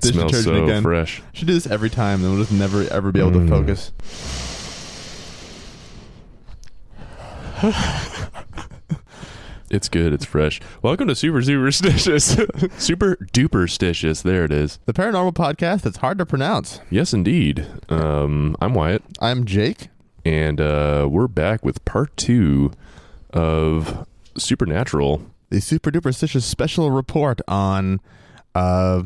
It Dish smells detergent so again. fresh. Should do this every time, then we'll just never ever be able to Mm. focus. It's good. It's fresh. Welcome to Super Superstitious. Super Duper Stitious. There it is. The paranormal podcast that's hard to pronounce. Yes, indeed. Um, I'm Wyatt, I'm Jake. and uh, we're back with part two of Supernatural. The super duper stitious special report on uh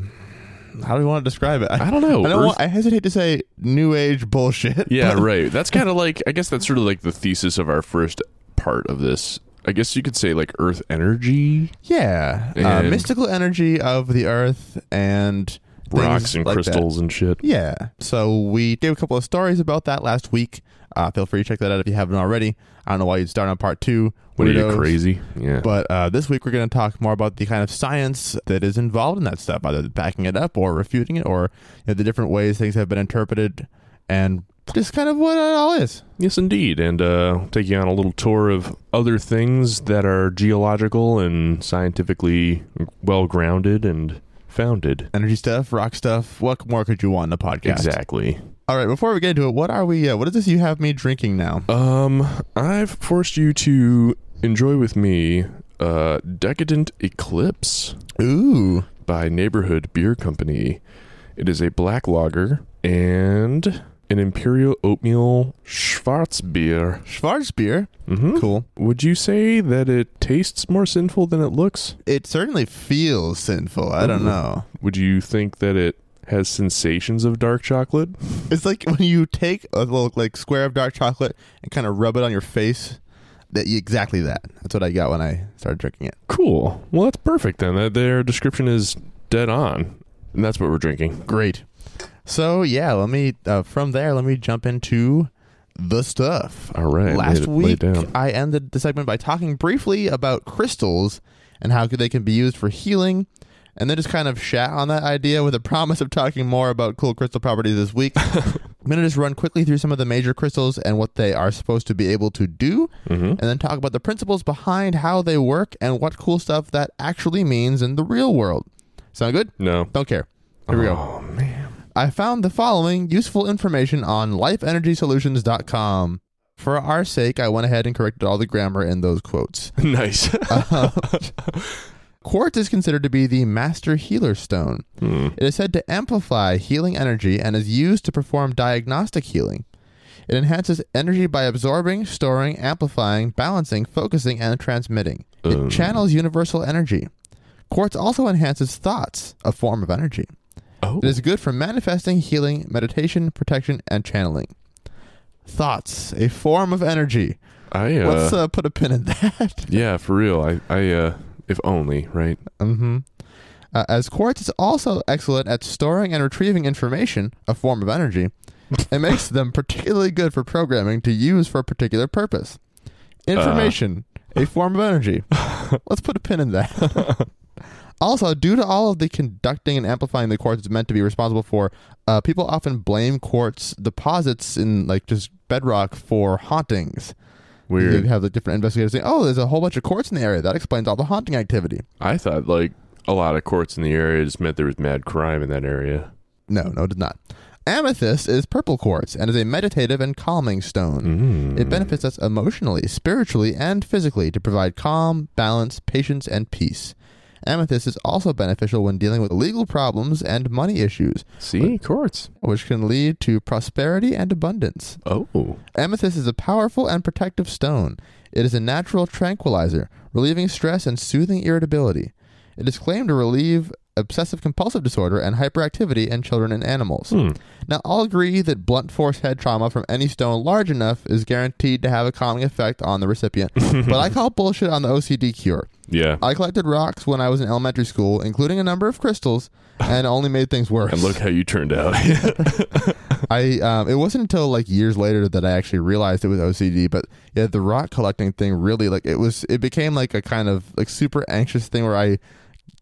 how do we want to describe it? I don't know. I don't Earth- want, I hesitate to say new age bullshit. Yeah, but right. That's kind of like I guess that's sort of like the thesis of our first part of this. I guess you could say like Earth energy, Yeah. Uh, And- mystical energy of the earth and things rocks and like that. crystals and shit. Yeah. So we gave a couple of stories about that last week. Uh, feel free to check that out if you haven't already. I don't know why you'd start on part two. What are you crazy? Yeah. But uh, this week we're going to talk more about the kind of science that is involved in that stuff, either backing it up or refuting it, or you know, the different ways things have been interpreted, and just kind of what it all is. Yes, indeed. And uh, take you on a little tour of other things that are geological and scientifically well grounded and founded. Energy stuff, rock stuff. What more could you want in a podcast? Exactly. All right. Before we get into it, what are we? Uh, what is this you have me drinking now? Um, I've forced you to enjoy with me uh, Decadent Eclipse Ooh. by Neighborhood Beer Company. It is a black lager and an imperial oatmeal Schwarzbier. Schwarzbier. Mm-hmm. Cool. Would you say that it tastes more sinful than it looks? It certainly feels sinful. I don't know. Would you think that it has sensations of dark chocolate? It's like when you take a little like square of dark chocolate and kind of rub it on your face. That exactly that. That's what I got when I started drinking it. Cool. Well, that's perfect then. That their description is dead on, and that's what we're drinking. Great. So yeah, let me uh, from there. Let me jump into the stuff. All right. Last it- week. I ended the segment by talking briefly about crystals and how they can be used for healing, and then just kind of shat on that idea with a promise of talking more about cool crystal properties this week. I'm going to just run quickly through some of the major crystals and what they are supposed to be able to do, Mhm. and then talk about the principles behind how they work and what cool stuff that actually means in the real world. Sound good? No. Don't care. Here we go. Oh man. I found the following useful information on lifeenergysolutions.com. For our sake, I went ahead and corrected all the grammar in those quotes. nice. Uh, quartz is considered to be the master healer stone. Hmm. It is said to amplify healing energy and is used to perform diagnostic healing. It enhances energy by absorbing, storing, amplifying, balancing, focusing, and transmitting. It Um. channels universal energy. Quartz also enhances thoughts, a form of energy. Oh. It is good for manifesting, healing, meditation, protection, and channeling. Thoughts, a form of energy. I uh, Let's uh, put a pin in that. yeah, for real. I I uh if only, right? hmm Uh, as quartz is also excellent at storing and retrieving information, a form of energy, it makes them particularly good for programming to use for a particular purpose. Information, a form of energy. Let's put a pin in that. also, due to all of the conducting and amplifying the quartz is meant to be responsible for, uh, people often blame quartz deposits in like just bedrock for hauntings. You have the different investigators saying, "Oh, there's a whole bunch of quartz in the area. That explains all the haunting activity." I thought like a lot of courts in the area just meant there was mad crime in that area. No, no, it does not. Amethyst is purple quartz and is a meditative and calming stone. Mm. It benefits us emotionally, spiritually, and physically to provide calm, balance, patience, and peace. Amethyst is also beneficial when dealing with legal problems and money issues, See, courts. which can lead to prosperity and abundance. Oh. Amethyst is a powerful and protective stone. It is a natural tranquilizer, relieving stress and soothing irritability. It is claimed to relieve obsessive compulsive disorder and hyperactivity in children and animals. Hmm. Now, I'll agree that blunt force head trauma from any stone large enough is guaranteed to have a calming effect on the recipient, but I call bullshit on the OCD cure. Yeah. I collected rocks when I was in elementary school, including a number of crystals, and only made things worse. And look how you turned out. I um, it wasn't until like years later that I actually realized it was OCD. But yeah, the rock collecting thing really like it was. It became like a kind of like super anxious thing where I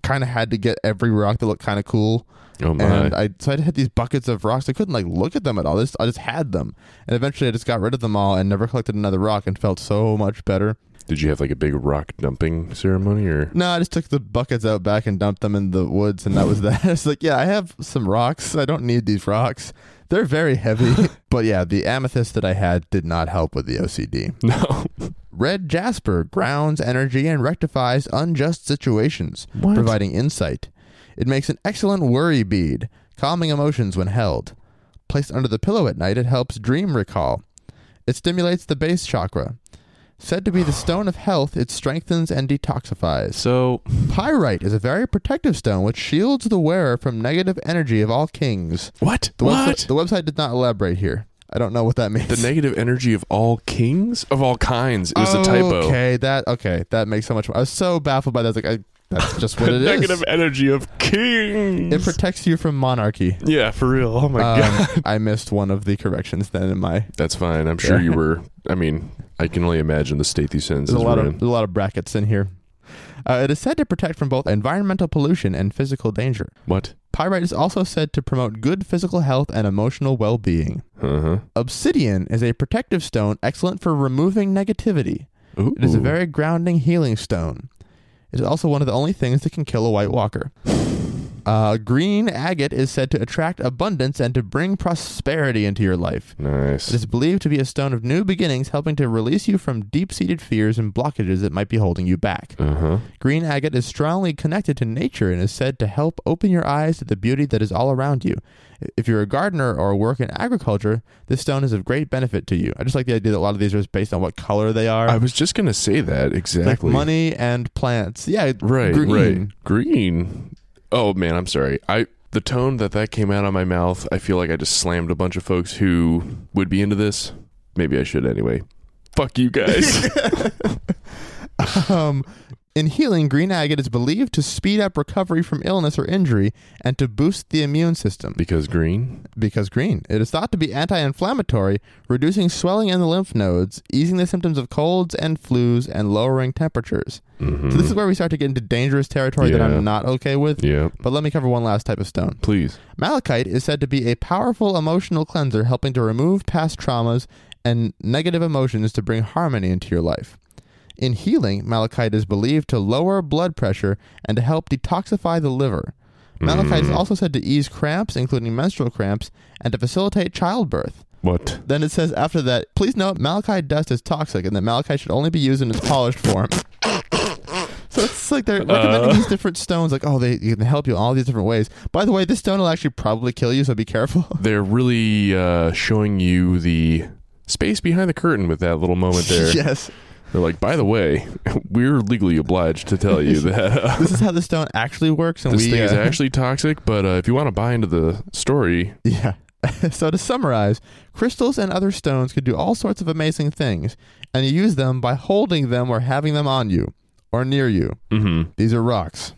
kind of had to get every rock that looked kind of cool. Oh my. and I so I had these buckets of rocks. I couldn't like look at them at all. I just, I just had them, and eventually I just got rid of them all and never collected another rock and felt so much better. Did you have like a big rock dumping ceremony or? No, I just took the buckets out back and dumped them in the woods, and that was that. it's like, yeah, I have some rocks. I don't need these rocks. They're very heavy, but yeah, the amethyst that I had did not help with the OCD. No. Red jasper grounds energy and rectifies unjust situations, What? providing insight. It makes an excellent worry bead, calming emotions when held. Placed under the pillow at night, it helps dream recall. It stimulates the base chakra. Said to be the stone of health, it strengthens and detoxifies. So Pyrite is a very protective stone which shields the wearer from negative energy of all kings. what? The, what? The website did not elaborate here. I don't know what that means. the negative energy of all kings of all kinds. It was a typo. Okay, that okay, that makes so much. More. I was so baffled by that. Like, I, that's just what The it is. negative energy of kings. It protects you from monarchy. yeah, for real. Oh my Um, god. I missed one of the corrections then in my. That's fine. I'm sure Yeah. you were. I mean, I can only imagine the state these sentences There's a lot were of in. there's a lot of brackets in here. Uh, it is said to protect from both environmental pollution and physical danger. What? Pyrite is also said to promote good physical health and emotional well-being. Uh huh. Obsidian is a protective stone excellent for removing negativity. Ooh. It is a very grounding healing stone. It is also one of the only things that can kill a White Walker. Uh, green agate is said to attract abundance and to bring prosperity into your life. It nice. is believed to be a stone of new beginnings, helping to release you from deep seated fears and blockages that might be holding you back. Uh huh. Green agate is strongly connected to nature and is said to help open your eyes to the beauty that is all around you. If you're a gardener or work in agriculture, this stone is of great benefit to you. I just like the idea that a lot of these are based on what color they are. I was just gonna say that like exactly. money and plants. Yeah, Right. green. Right. Green. Oh man, I'm sorry. I the tone that that came out of my mouth. I feel like I just slammed a bunch of folks who would be into this. Maybe I should anyway. Fuck you guys. Um, in healing, green agate is believed to speed up recovery from illness or injury and to boost the immune system. because green. Because green, it is thought to be anti-inflammatory, reducing swelling in the lymph nodes, easing the symptoms of colds and flus, and lowering temperatures. Mm-hmm. So this is where we start to get into dangerous territory that I'm not okay with. yeah. But let me cover one last type of stone. Please. Malachite is said to be a powerful emotional cleanser, helping to remove past traumas and negative emotions to bring harmony into your life. In healing, malachite is believed to lower blood pressure and to help detoxify the liver. Malachite is Mm. also said to ease cramps, including menstrual cramps, and to facilitate childbirth. What? Then it says after that, please note malachite dust is toxic and that malachite should only be used in its polished form. So it's like they're recommending Uh. these different stones, like, oh, they can help you in all these different ways. By the way, this stone will actually probably kill you, so be careful. They're really uh, showing you the space behind the curtain with that little moment there. yes. They're like, by the way, we're legally obliged to tell you that uh, This is how the stone actually works, and this we thing is uh, actually toxic. But uh, if you want to buy into the story, Yeah. so to summarize, crystals and other stones can do all sorts of amazing things, and you use them by holding them or having them on you or near you. mm-hmm. These are rocks.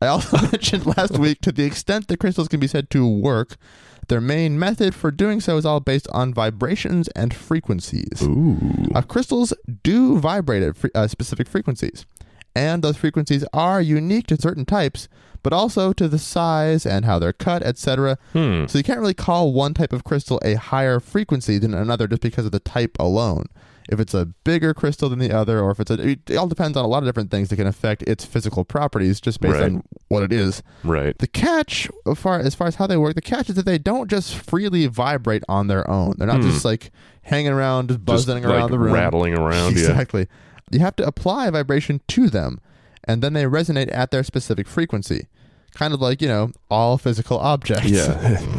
I also mentioned last week to the extent that crystals can be said to work, their main method for doing so is all based on vibrations and frequencies. ooh, Uh, crystals do vibrate at fre- uh, specific frequencies, and those frequencies are unique to certain types, but also to the size and how they're cut, etc. hmm. So you can't really call one type of crystal a higher frequency than another just because of the type alone. If it's a bigger crystal than the other, or if it's a, it all depends on a lot of different things that can affect its physical properties just based Right. on what it is. right. The catch, as far as far as how they work, the catch is that they don't just freely vibrate on their own. They're not Hmm. just like hanging around, just Just, buzzing like, around the room, rattling around. Yeah. exactly. You have to apply vibration to them, and then they resonate at their specific frequency. Kind of like you know all physical objects. Yeah.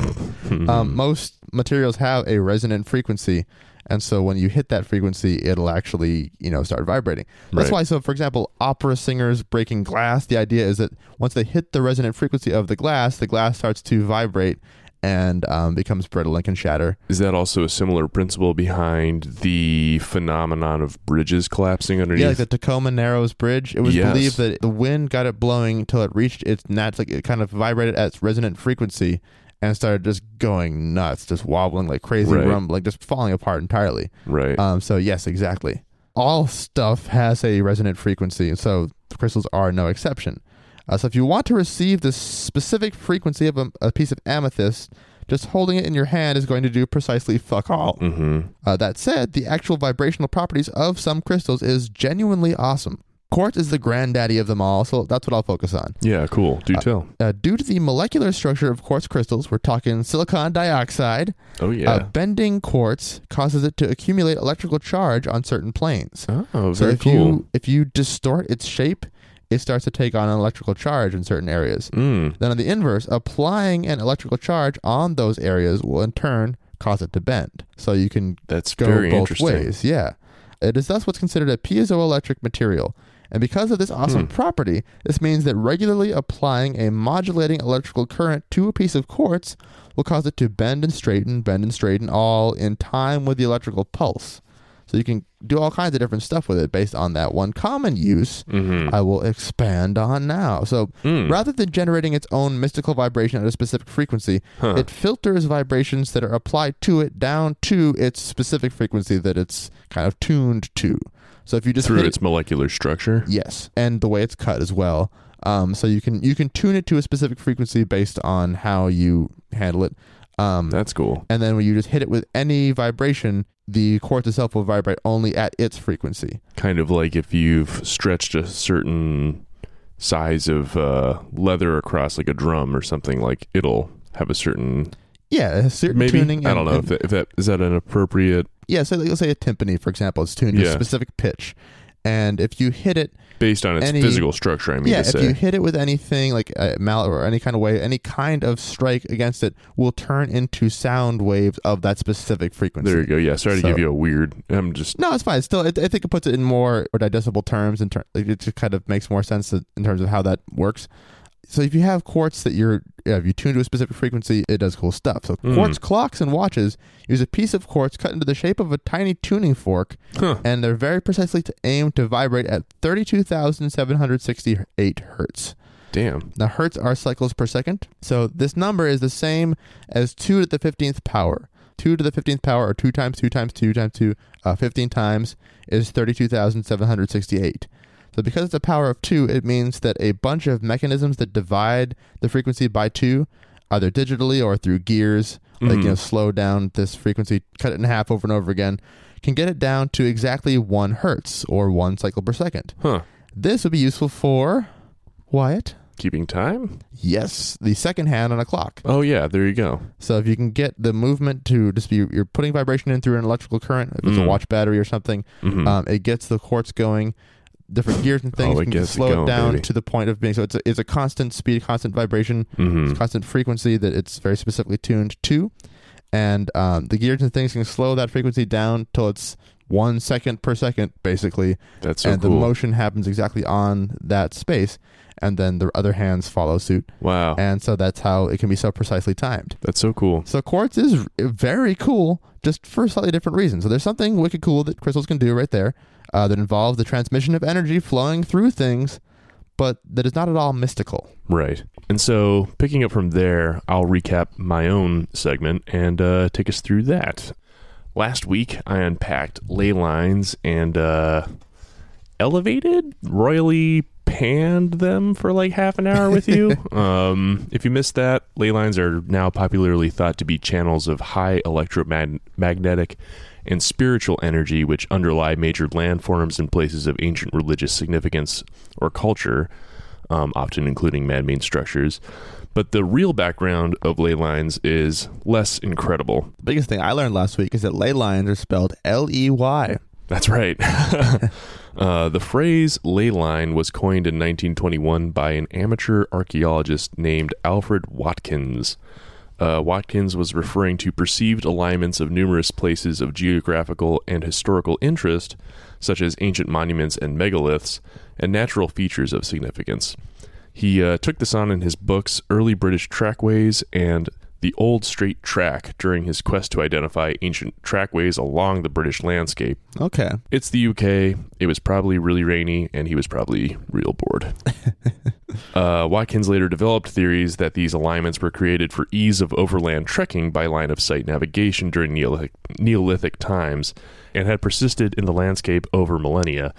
Um, most materials have a resonant frequency, and so when you hit that frequency, it'll actually you know start vibrating. That's Right. why. So, for example, opera singers breaking glass. The idea is that once they hit the resonant frequency of the glass, the glass starts to vibrate and um, becomes brittle and can shatter. Is that also a similar principle behind the phenomenon of bridges collapsing underneath? Yeah, like the Tacoma Narrows Bridge. It was Yes. believed that the wind got it blowing until it reached its natural, like it kind of vibrated at its resonant frequency and started just going nuts, just wobbling like crazy, Right. rumbling, just falling apart entirely. right. Um, so yes, exactly. All stuff has a resonant frequency, and so the crystals are no exception. Uh, so if you want to receive the specific frequency of a, a piece of amethyst, just holding it in your hand is going to do precisely fuck all. Mm-hmm. Uh, that said, the actual vibrational properties of some crystals is genuinely awesome. Quartz is the granddaddy of them all, so that's what I'll focus on. Yeah, cool. Do tell. Uh, due to the molecular structure of quartz crystals, we're talking silicon dioxide. Oh yeah. Uh, bending quartz causes it to accumulate electrical charge on certain planes. oh, So very if cool. you if you distort its shape, it starts to take on an electrical charge in certain areas. Mm. Then on the inverse, applying an electrical charge on those areas will in turn cause it to bend. So you can That's go very both interesting. ways. Yeah. It is thus what's considered a piezoelectric material. And because of this awesome Hmm. property, this means that regularly applying a modulating electrical current to a piece of quartz will cause it to bend and straighten, bend and straighten, all in time with the electrical pulse. So you can do all kinds of different stuff with it based on that one common use Mm-hmm. I will expand on now. So Mm. rather than generating its own mystical vibration at a specific frequency, Huh. it filters vibrations that are applied to it down to its specific frequency that it's kind of tuned to. So if you just Through its molecular structure. yes, and the way it's cut as well. Um, so you can you can tune it to a specific frequency based on how you handle it. Um, That's cool. and then when you just hit it with any vibration, the quartz itself will vibrate only at its frequency. Kind of like if you've stretched a certain size of uh, leather across like a drum or something, like it'll have a certain Yeah, a certain maybe. tuning. I don't know and- if that, if that is that an appropriate Yeah, so let's say a timpani, for example, is tuned to Yeah. a specific pitch, and if you hit it, based on its Any- physical structure. I mean yeah, to if say. you hit it with anything like a mallet or any kind of way, any kind of strike against it will turn into sound waves of that specific frequency. there you go. Yeah, sorry to give you a weird. I'm just No, it's fine. Still, it, I think it puts it in more digestible terms, and ter- like, it just kind of makes more sense in terms of how that works. So if you have quartz that you're, if you tune to a specific frequency, it does cool stuff. So Mm. quartz clocks and watches use a piece of quartz cut into the shape of a tiny tuning fork huh. and they're very precisely to aim to vibrate at 32,768 hertz. Damn. Now, hertz are cycles per second, so this number is the same as 2 to the 15th power. 2 to the 15th power, or 2 times 2 times 2 times 2, uh, 15 times, is 32,768. So, because it's a power of 2, it means that a bunch of mechanisms that divide the frequency by 2, either digitally or through gears, like, Mhm. you know, slow down this frequency, cut it in half over and over again, can get it down to exactly 1 hertz, or 1 cycle per second. Huh. This would be useful for Wyatt. Keeping time. Yes, the second hand on a clock. Oh yeah, there you go. So if you can get the movement to just be you're putting vibration in through an electrical current, if it's a Mm. watch battery or something, Mhm. um, it gets the quartz going. Different gears and things Oh, can slow it going, down baby. to the point of being so it's a, it's a constant speed, constant vibration, Mhm. constant frequency that it's very specifically tuned to, and um, the gears and things can slow that frequency down till it's one second per second, basically, That's so and the motion happens exactly on that space, and then the other hands follow suit, wow, and so that's how it can be so precisely timed. that's so cool. So quartz is very cool, just for slightly different reasons. So there's something wicked cool that crystals can do right there uh, that involves the transmission of energy flowing through things, but that is not at all mystical. Right. And so, picking up from there, I'll recap my own segment and uh, take us through that. Last week, I unpacked ley lines and uh, elevated, royally panned them for like half an hour with you. um, if you missed that, ley lines are now popularly thought to be channels of high electromagnetic and spiritual energy which underlie major landforms and places of ancient religious significance or culture um, often including man-made structures. But the real background of ley lines is less incredible. The biggest thing I learned last week is that ley lines are spelled L E Y. That's right. uh, the phrase ley line was coined in 1921 by an amateur archaeologist named Alfred Watkins. Uh, Watkins was referring to perceived alignments of numerous places of geographical and historical interest, such as ancient monuments and megaliths, and natural features of significance. He uh, took this on in his books Early British Trackways and The Old Straight Track during his quest to identify ancient trackways along the British landscape. Okay. It's the UK. It was probably really rainy, and he was probably real bored. uh, Watkins later developed theories that these alignments were created for ease of overland trekking by line of sight navigation during Neolithic, Neolithic times and had persisted in the landscape over millennia.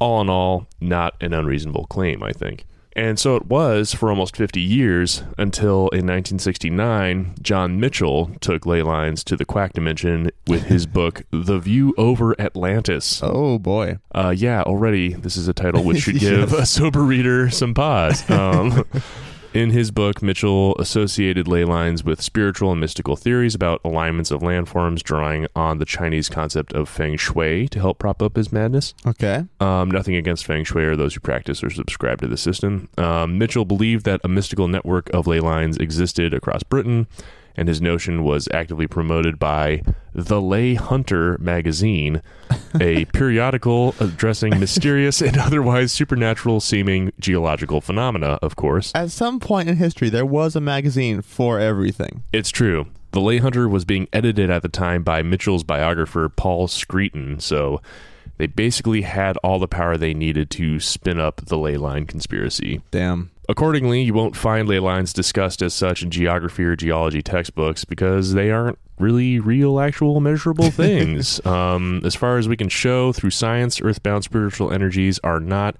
All in all, not an unreasonable claim, I think. And so it was for almost 50 years until in 1969, John Michell took ley lines to the quack dimension with his book, The View Over Atlantis. Oh boy. Uh, yeah, already this is a title which should give Yes. a sober reader some pause. Um, in his book, Michell associated ley lines with spiritual and mystical theories about alignments of landforms, drawing on the Chinese concept of feng shui to help prop up his madness. Okay. Um, nothing against feng shui or those who practice or subscribe to the system. Um, Michell believed that a mystical network of ley lines existed across Britain, and his notion was actively promoted by The Ley Hunter magazine, a periodical addressing mysterious and otherwise supernatural seeming geological phenomena, of course. At some point in history, there was a magazine for everything. It's true. The Ley Hunter was being edited at the time by Michell's biographer, Paul Screeton, so they basically had all the power they needed to spin up the ley line conspiracy. Damn. Accordingly, you won't find ley lines discussed as such in geography or geology textbooks because they aren't really real, actual, measurable things. um, as far as we can show through science, earthbound spiritual energies are not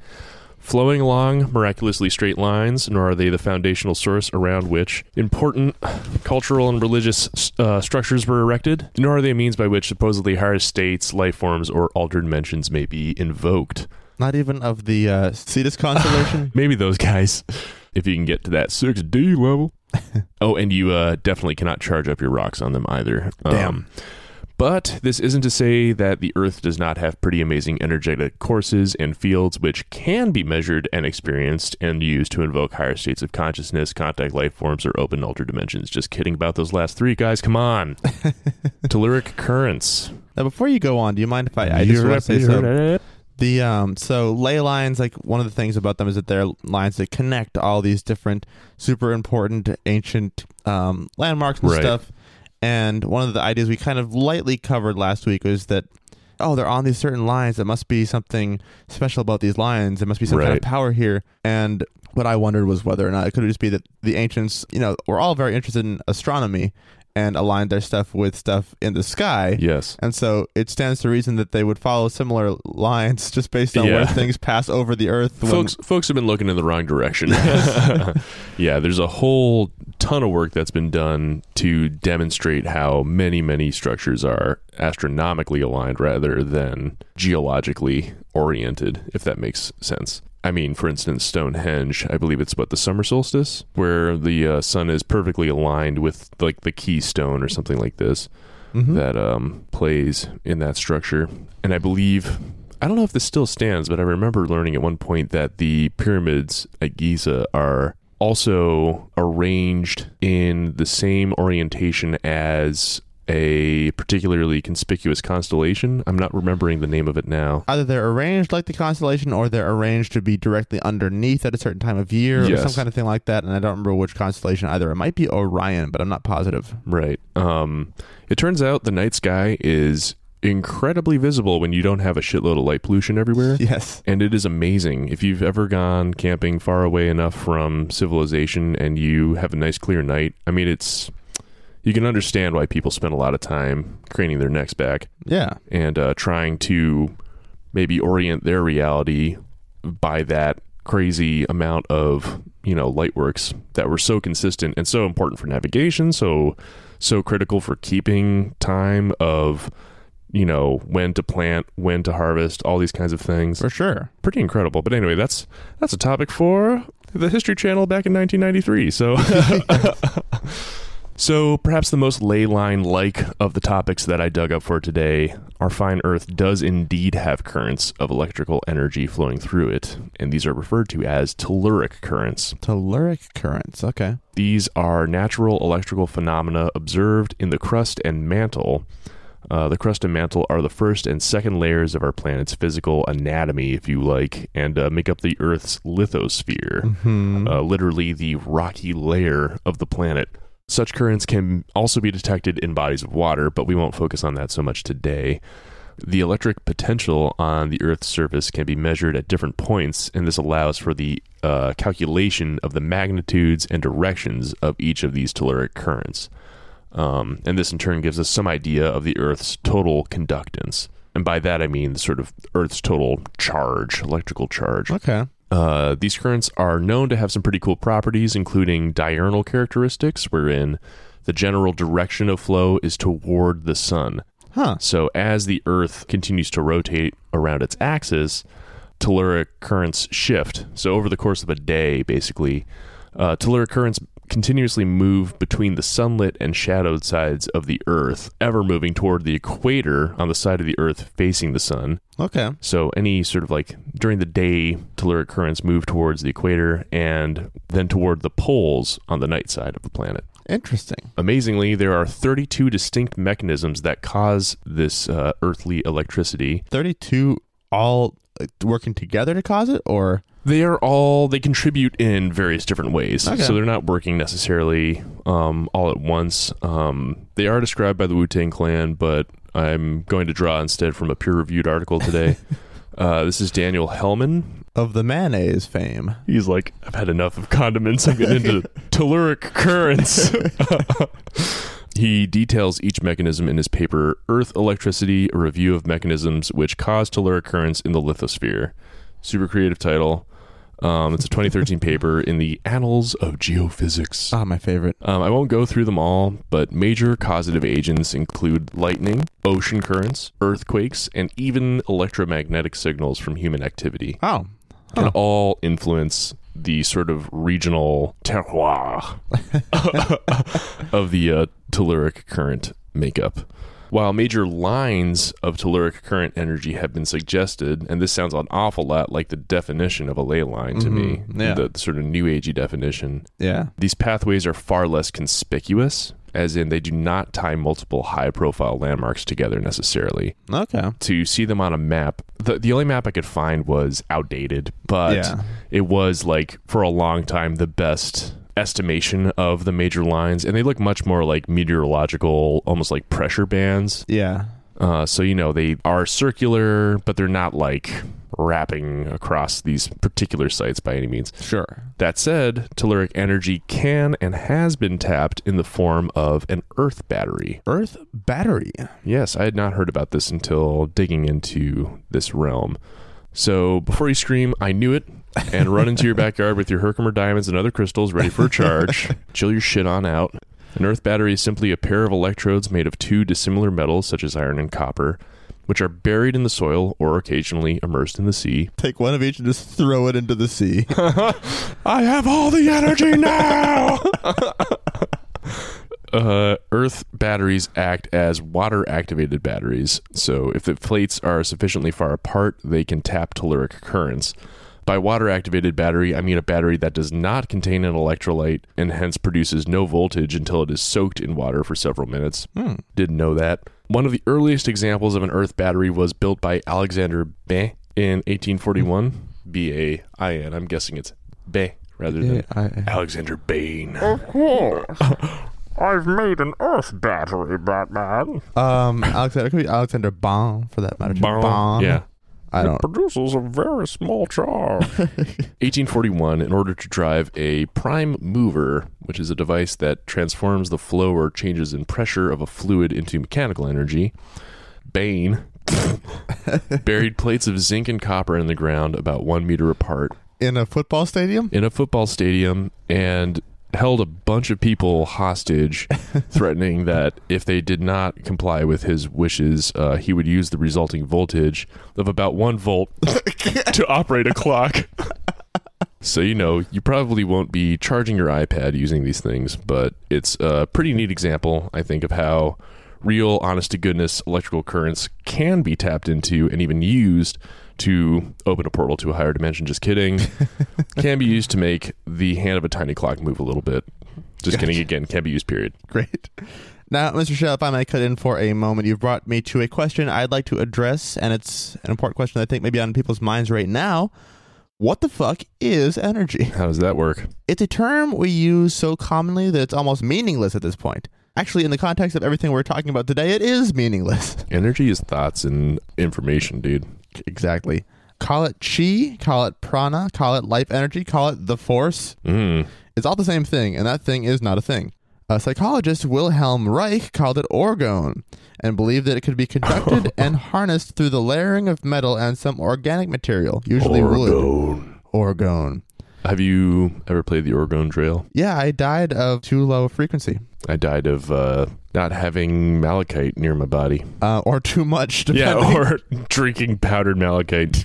flowing along miraculously straight lines, nor are they the foundational source around which important cultural and religious uh, structures were erected, nor are they a means by which supposedly higher states, life forms, or altered dimensions may be invoked. Not even of the uh, Cetus constellation. Maybe those guys, if you can get to that 6D level. oh, and you uh, definitely cannot charge up your rocks on them either. Um, Damn. but this isn't to say that the Earth does not have pretty amazing energetic courses and fields which can be measured and experienced and used to invoke higher states of consciousness, contact life forms, or open altered dimensions. Just kidding about those last three, guys. Come on. Telluric currents. now, before you go on, do you mind if I, I just want to say so? The um so ley lines like one of the things about them is that they're lines that connect all these different super important ancient um landmarks and Right. stuff. And one of the ideas we kind of lightly covered last week was that oh they're on these certain lines there must be something special about these lines there must be some kind Right. of power here and what I wondered was whether or not it could just be that the ancients you know were all very interested in astronomy and aligned their stuff with stuff in the sky Yes. and so it stands to reason that they would follow similar lines just based on where things pass over the earth. when- folks folks have been looking in the wrong direction. yeah, there's a whole ton of work that's been done to demonstrate how many many structures are astronomically aligned rather than geologically oriented, if that makes sense. I mean, for instance, Stonehenge, I believe it's what the summer solstice, where the uh, sun is perfectly aligned with like the keystone or something like this Mhm. that um, plays in that structure. And I believe, I don't know if this still stands, but I remember learning at one point that the pyramids at Giza are also arranged in the same orientation as a particularly conspicuous constellation. I'm not remembering the name of it now. Either they're arranged like the constellation or they're arranged to be directly underneath at a certain time of year or some kind of thing like that. And I don't remember which constellation either. It might be Orion, but I'm not positive. Right. Um, it turns out the night sky is incredibly visible when you don't have a shitload of light pollution everywhere. Yes. And it is amazing. If you've ever gone camping far away enough from civilization and you have a nice clear night, I mean, it's. You can understand why people spend a lot of time craning their necks back Yeah. and uh, trying to maybe orient their reality by that crazy amount of you know light works that were so consistent and so important for navigation so so critical for keeping time of you know when to plant when to harvest all these kinds of things For sure. pretty incredible but anyway that's that's a topic for the history channel back in 1993 so so perhaps the most ley line like of the topics that i dug up for today our fine earth does indeed have currents of electrical energy flowing through it and these are referred to as telluric currents Telluric currents. Okay. these are natural electrical phenomena observed in the crust and mantle. Uh, the crust and mantle are the first and second layers of our planet's physical anatomy, if you like, and uh, make up the Earth's lithosphere, Hmm. uh, literally the rocky layer of the planet. Such currents can also be detected in bodies of water, but we won't focus on that so much today. The electric potential on the Earth's surface can be measured at different points, and this allows for the uh, calculation of the magnitudes and directions of each of these telluric currents. Um, and this in turn gives us some idea of the Earth's total conductance. And by that I mean the sort of Earth's total charge, electrical charge. Okay. Uh, these currents are known to have some pretty cool properties, including diurnal characteristics, wherein the general direction of flow is toward the sun. Huh. So as the Earth continues to rotate around its axis, telluric currents shift. So over the course of a day, basically, uh, telluric currents continuously move between the sunlit and shadowed sides of the Earth, ever moving toward the equator on the side of the Earth facing the sun. Okay. So any sort of like during the day, telluric currents move towards the equator and then toward the poles on the night side of the planet. Interesting. Amazingly, there are 32 distinct mechanisms that cause this uh, earthly electricity. 32 all uh, working together to cause it or They are all they contribute in various different ways, Okay. so they're not working necessarily um, all at once. Um, they are described by the Wu Tang Clan, but I'm going to draw instead from a peer-reviewed article today. uh, this is Daniel Helman. of the mayonnaise fame. He's like, I've had enough of condiments. I'm getting into telluric currents. he details each mechanism in his paper, Earth Electricity, a review of mechanisms which cause telluric currents in the lithosphere. Super creative title. Um, it's a 2013 paper in the Annals of Geophysics. Ah, my favorite. Um, I won't go through them all, but major causative agents include lightning, ocean currents, earthquakes, and even electromagnetic signals from human activity Oh. can Huh. all influence the sort of regional terroir of the uh, telluric current makeup. While major lines of telluric current energy have been suggested, and this sounds an awful lot like the definition of a ley line to me, Mhm, yeah. the sort of new agey definition, Yeah. these pathways are far less conspicuous, as in they do not tie multiple high profile landmarks together necessarily Okay. to see them on a map. The the only map I could find was outdated, but Yeah. it was like for a long time the best estimation of the major lines, and they look much more like meteorological, almost like pressure bands. Yeah. Uh, so you know they are circular, but they're not like wrapping across these particular sites by any means. Sure. That said, telluric energy can and has been tapped in the form of an Earth battery. Earth battery. Yes, I had not heard about this until digging into this realm. So before you scream, I knew it, and run into your backyard with your Herkimer diamonds and other crystals ready for a charge. Chill your shit on out. An earth battery is simply a pair of electrodes made of two dissimilar metals, such as iron and copper, which are buried in the soil or occasionally immersed in the sea. Take one of each and just throw it into the sea. I have all the energy now. uh, Earth batteries act as water activated batteries. So, if the plates are sufficiently far apart, they can tap telluric currents. By water activated battery, I mean a battery that does not contain an electrolyte and hence produces no voltage until it is soaked in water for several minutes. Hmm. Didn't know that. One of the earliest examples of an Earth battery was built by Alexander Bain in 1841. B A I N. I'm guessing it's Bain rather than Yeah, I- Alexander Bain. Of course. I've made an Earth battery, Batman. um, Alexander it could be Alexander Baum for that matter. Baum. Yeah. I It don't. produces a very small charge. 1841, in order to drive a prime mover, which is a device that transforms the flow or changes in pressure of a fluid into mechanical energy, Bain buried plates of zinc and copper in the ground about one meter apart In a football stadium. in a football stadium and held a bunch of people hostage, threatening that if they did not comply with his wishes, uh, he would use the resulting voltage of about one volt to operate a clock. So, you know, you probably won't be charging your iPad using these things, but it's a pretty neat example, I think, of how real, honest to goodness electrical currents can be tapped into and even used to open a portal to a higher dimension. Just kidding. can be used to make the hand of a tiny clock move a little bit. Just kidding again. Can be used, period. Great. Now, Mr. Shell, if I might cut in for a moment, you've brought me to a question I'd like to address, and it's an important question that I think may be on people's minds right now. What the fuck is energy? How does that work? It's a term we use so commonly that it's almost meaningless at this point. Actually, in the context of everything we're talking about today, it is meaningless. Energy is thoughts and information, dude. exactly. Call it chi, call it prana, call it life energy, call it the force. Mm. It's all the same thing, and that thing is not a thing. A psychologist, Wilhelm Reich, called it orgone and believed that it could be conducted and harnessed through the layering of metal and some organic material, usually wood. Orgone. orgone. Have you ever played the orgone Trail? Yeah, I died of too low a frequency. I died of uh, not having malachite near my body. Uh, or too much. Yeah, or drinking powdered malachite.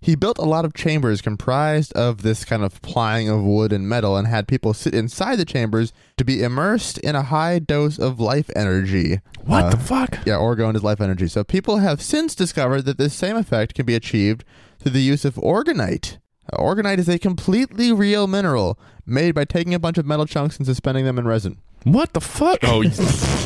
He built a lot of chambers comprised of this kind of plying of wood and metal and had people sit inside the chambers to be immersed in a high dose of life energy. What Uh, the fuck? Yeah, orgone is life energy. So people have since discovered that this same effect can be achieved through the use of orgonite. Uh, Orgonite is a completely real mineral made by taking a bunch of metal chunks and suspending them in resin. What the fuck? Oh,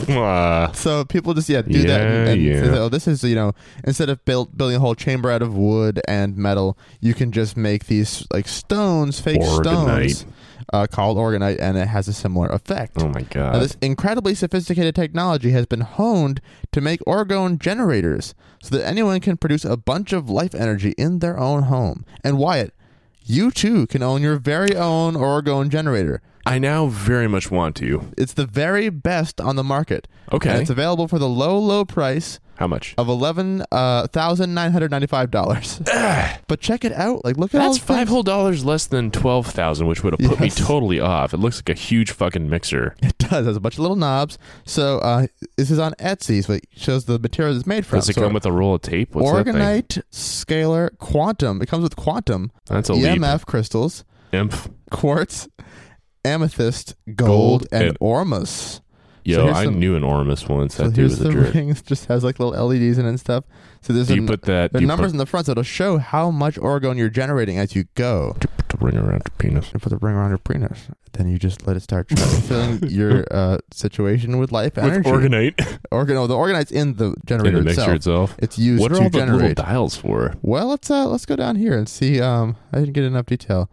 uh, So people just yeah do that and, and yeah. say, oh this is you know instead of built, building a whole chamber out of wood and metal you can just make these like stones fake Orgonite. stones uh, called orgonite and it has a similar effect. oh my Now, god. this incredibly sophisticated technology has been honed to make orgone generators so that anyone can produce a bunch of life energy in their own home. And Wyatt, you too can own your very own orgone generator. I now very much want to. It's the very best on the market. Okay. And it's available for the low, low price How much? of eleven uh, thousand nine hundred ninety-five dollars. but check it out. Like, look at all That's the five things. whole dollars less than twelve thousand, which would have put Yes. me totally off. It looks like a huge fucking mixer. It does. It has a bunch of little knobs. So uh, this is on Etsy, so it shows the material it's made from. Does it So come with a roll of tape? What's that thing? Orgonite, scalar, quantum. It comes with quantum, That's a leap. EMF crystals, Imp. quartz, amethyst, gold, Gold and, and- ormus. Yo, here's I some- knew an Ormus once. So That dude here's was a the jerk. ring. Just has like little LEDs in it and stuff. So there's Do you put that? there Do are you numbers in the front, so it'll show how much orgone you're generating as you go. put the ring around your penis? And put the ring around your penis. Then you just let it start filling your uh, situation with life energy. orgonite Organ, oh, the orgonite's in the in generator the mixture itself. itself. It's used What are to all the little generate. dials for? Well, let's uh, let's go down here and see. Um, I didn't get enough detail.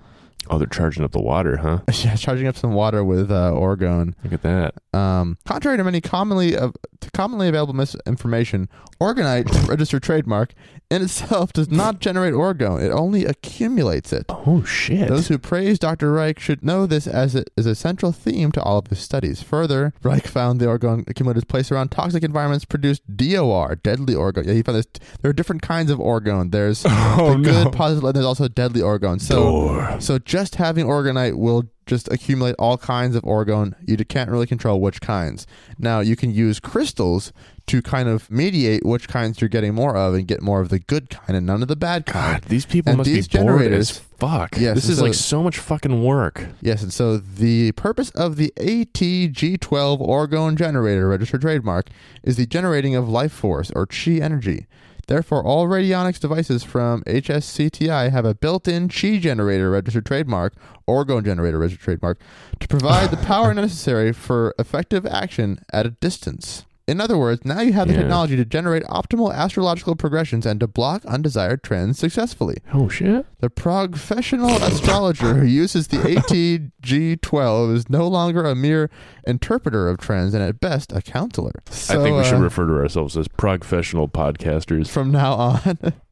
Oh, they're charging up the water, huh? Yeah, charging up some water with uh, orgone. Look at that. Um, contrary to many commonly uh, to commonly available misinformation, orgonite, registered trademark, in itself does not generate orgone. It only accumulates it. Oh shit. Those who praise Dr. Reich should know this as it is a central theme to all of his studies. Further, Reich found the orgone accumulators placed around toxic environments produced DOR, deadly orgone. Yeah, he found this. There are different kinds of orgone. There's oh the good, positive, and there's also deadly orgone. So, Door. so just having orgonite will just accumulate all kinds of orgone. You can't really control which kinds. Now you can use crystals to kind of mediate which kinds you're getting more of and get more of the good kind and none of the bad kind. God, these people And must these be bored generators- as fuck. Yes, this is so- like so much fucking work. Yes, and so the purpose of the ATG12 orgone generator registered trademark is the generating of life force or chi energy. Therefore, all radionics devices from HSCTI have a built-in chi generator registered trademark, orgone generator registered trademark, to provide the power necessary for effective action at a distance. In other words, now you have the Yeah. technology to generate optimal astrological progressions and to block undesired trends successfully. Oh shit. The professional astrologer who uses the ATG12 is no longer a mere interpreter of trends and at best a counselor. So, I think we should uh, refer to ourselves as professional podcasters. from now on.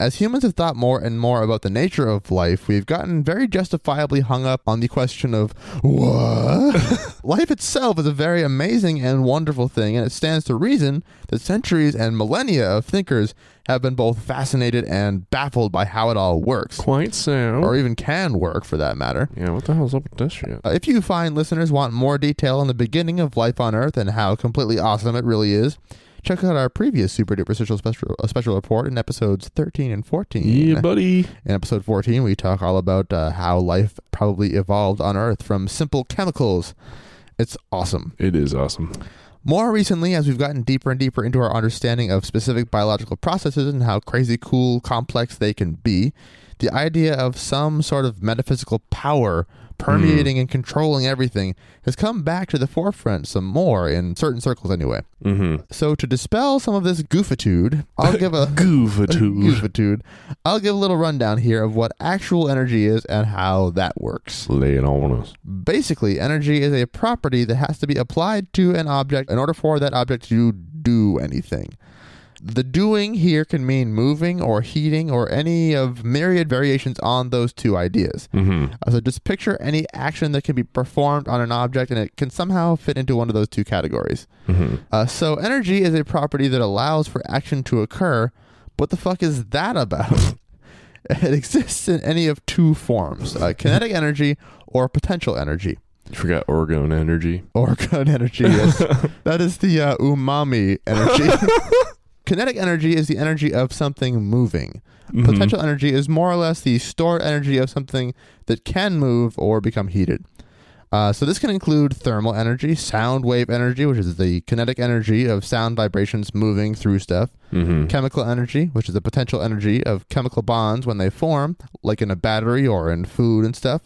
As humans have thought more and more about the nature of life, we've gotten very justifiably hung up on the question of what? life itself is a very amazing and wonderful thing, and it stands to reason that centuries and millennia of thinkers have been both fascinated and baffled by how it all works, Quite so. or even can work for that matter. yeah, what the hell's up with this shit? Uh, if you find listeners want more detail on the beginning of life on Earth and how completely awesome it really is, check out our previous Super Duper Special special, uh, special report in episodes 13 and 14. Yeah, buddy. In episode 14, we talk all about uh, how life probably evolved on Earth from simple chemicals. It's awesome. It is awesome. More recently, as we've gotten deeper and deeper into our understanding of specific biological processes and how crazy cool, complex they can be, the idea of some sort of metaphysical power permeating and controlling everything has come back to the forefront some more in certain circles anyway. Mm-hmm. So to dispel some of this goofitude, I'll give a Goofitude. goofitude. I'll give a little rundown here of what actual energy is and how that works. Lay it on us. Basically, energy is a property that has to be applied to an object in order for that object to do anything. The doing here can mean moving or heating or any of myriad variations on those two ideas. Mm-hmm. Uh, So just picture any action that can be performed on an object and it can somehow fit into one of those two categories. Mm-hmm. Uh, so energy is a property that allows for action to occur. What the fuck is that about? It exists in any of two forms: uh, kinetic energy or potential energy. You forgot orgone energy. Orgone energy. Yes. that is the uh, umami energy. kinetic energy is the energy of something moving. Mhm. Potential energy is more or less the stored energy of something that can move or become heated. Uh, so this can include thermal energy, sound wave energy, which is the kinetic energy of sound vibrations moving through stuff, Mhm. chemical energy, which is the potential energy of chemical bonds when they form, like in a battery or in food and stuff.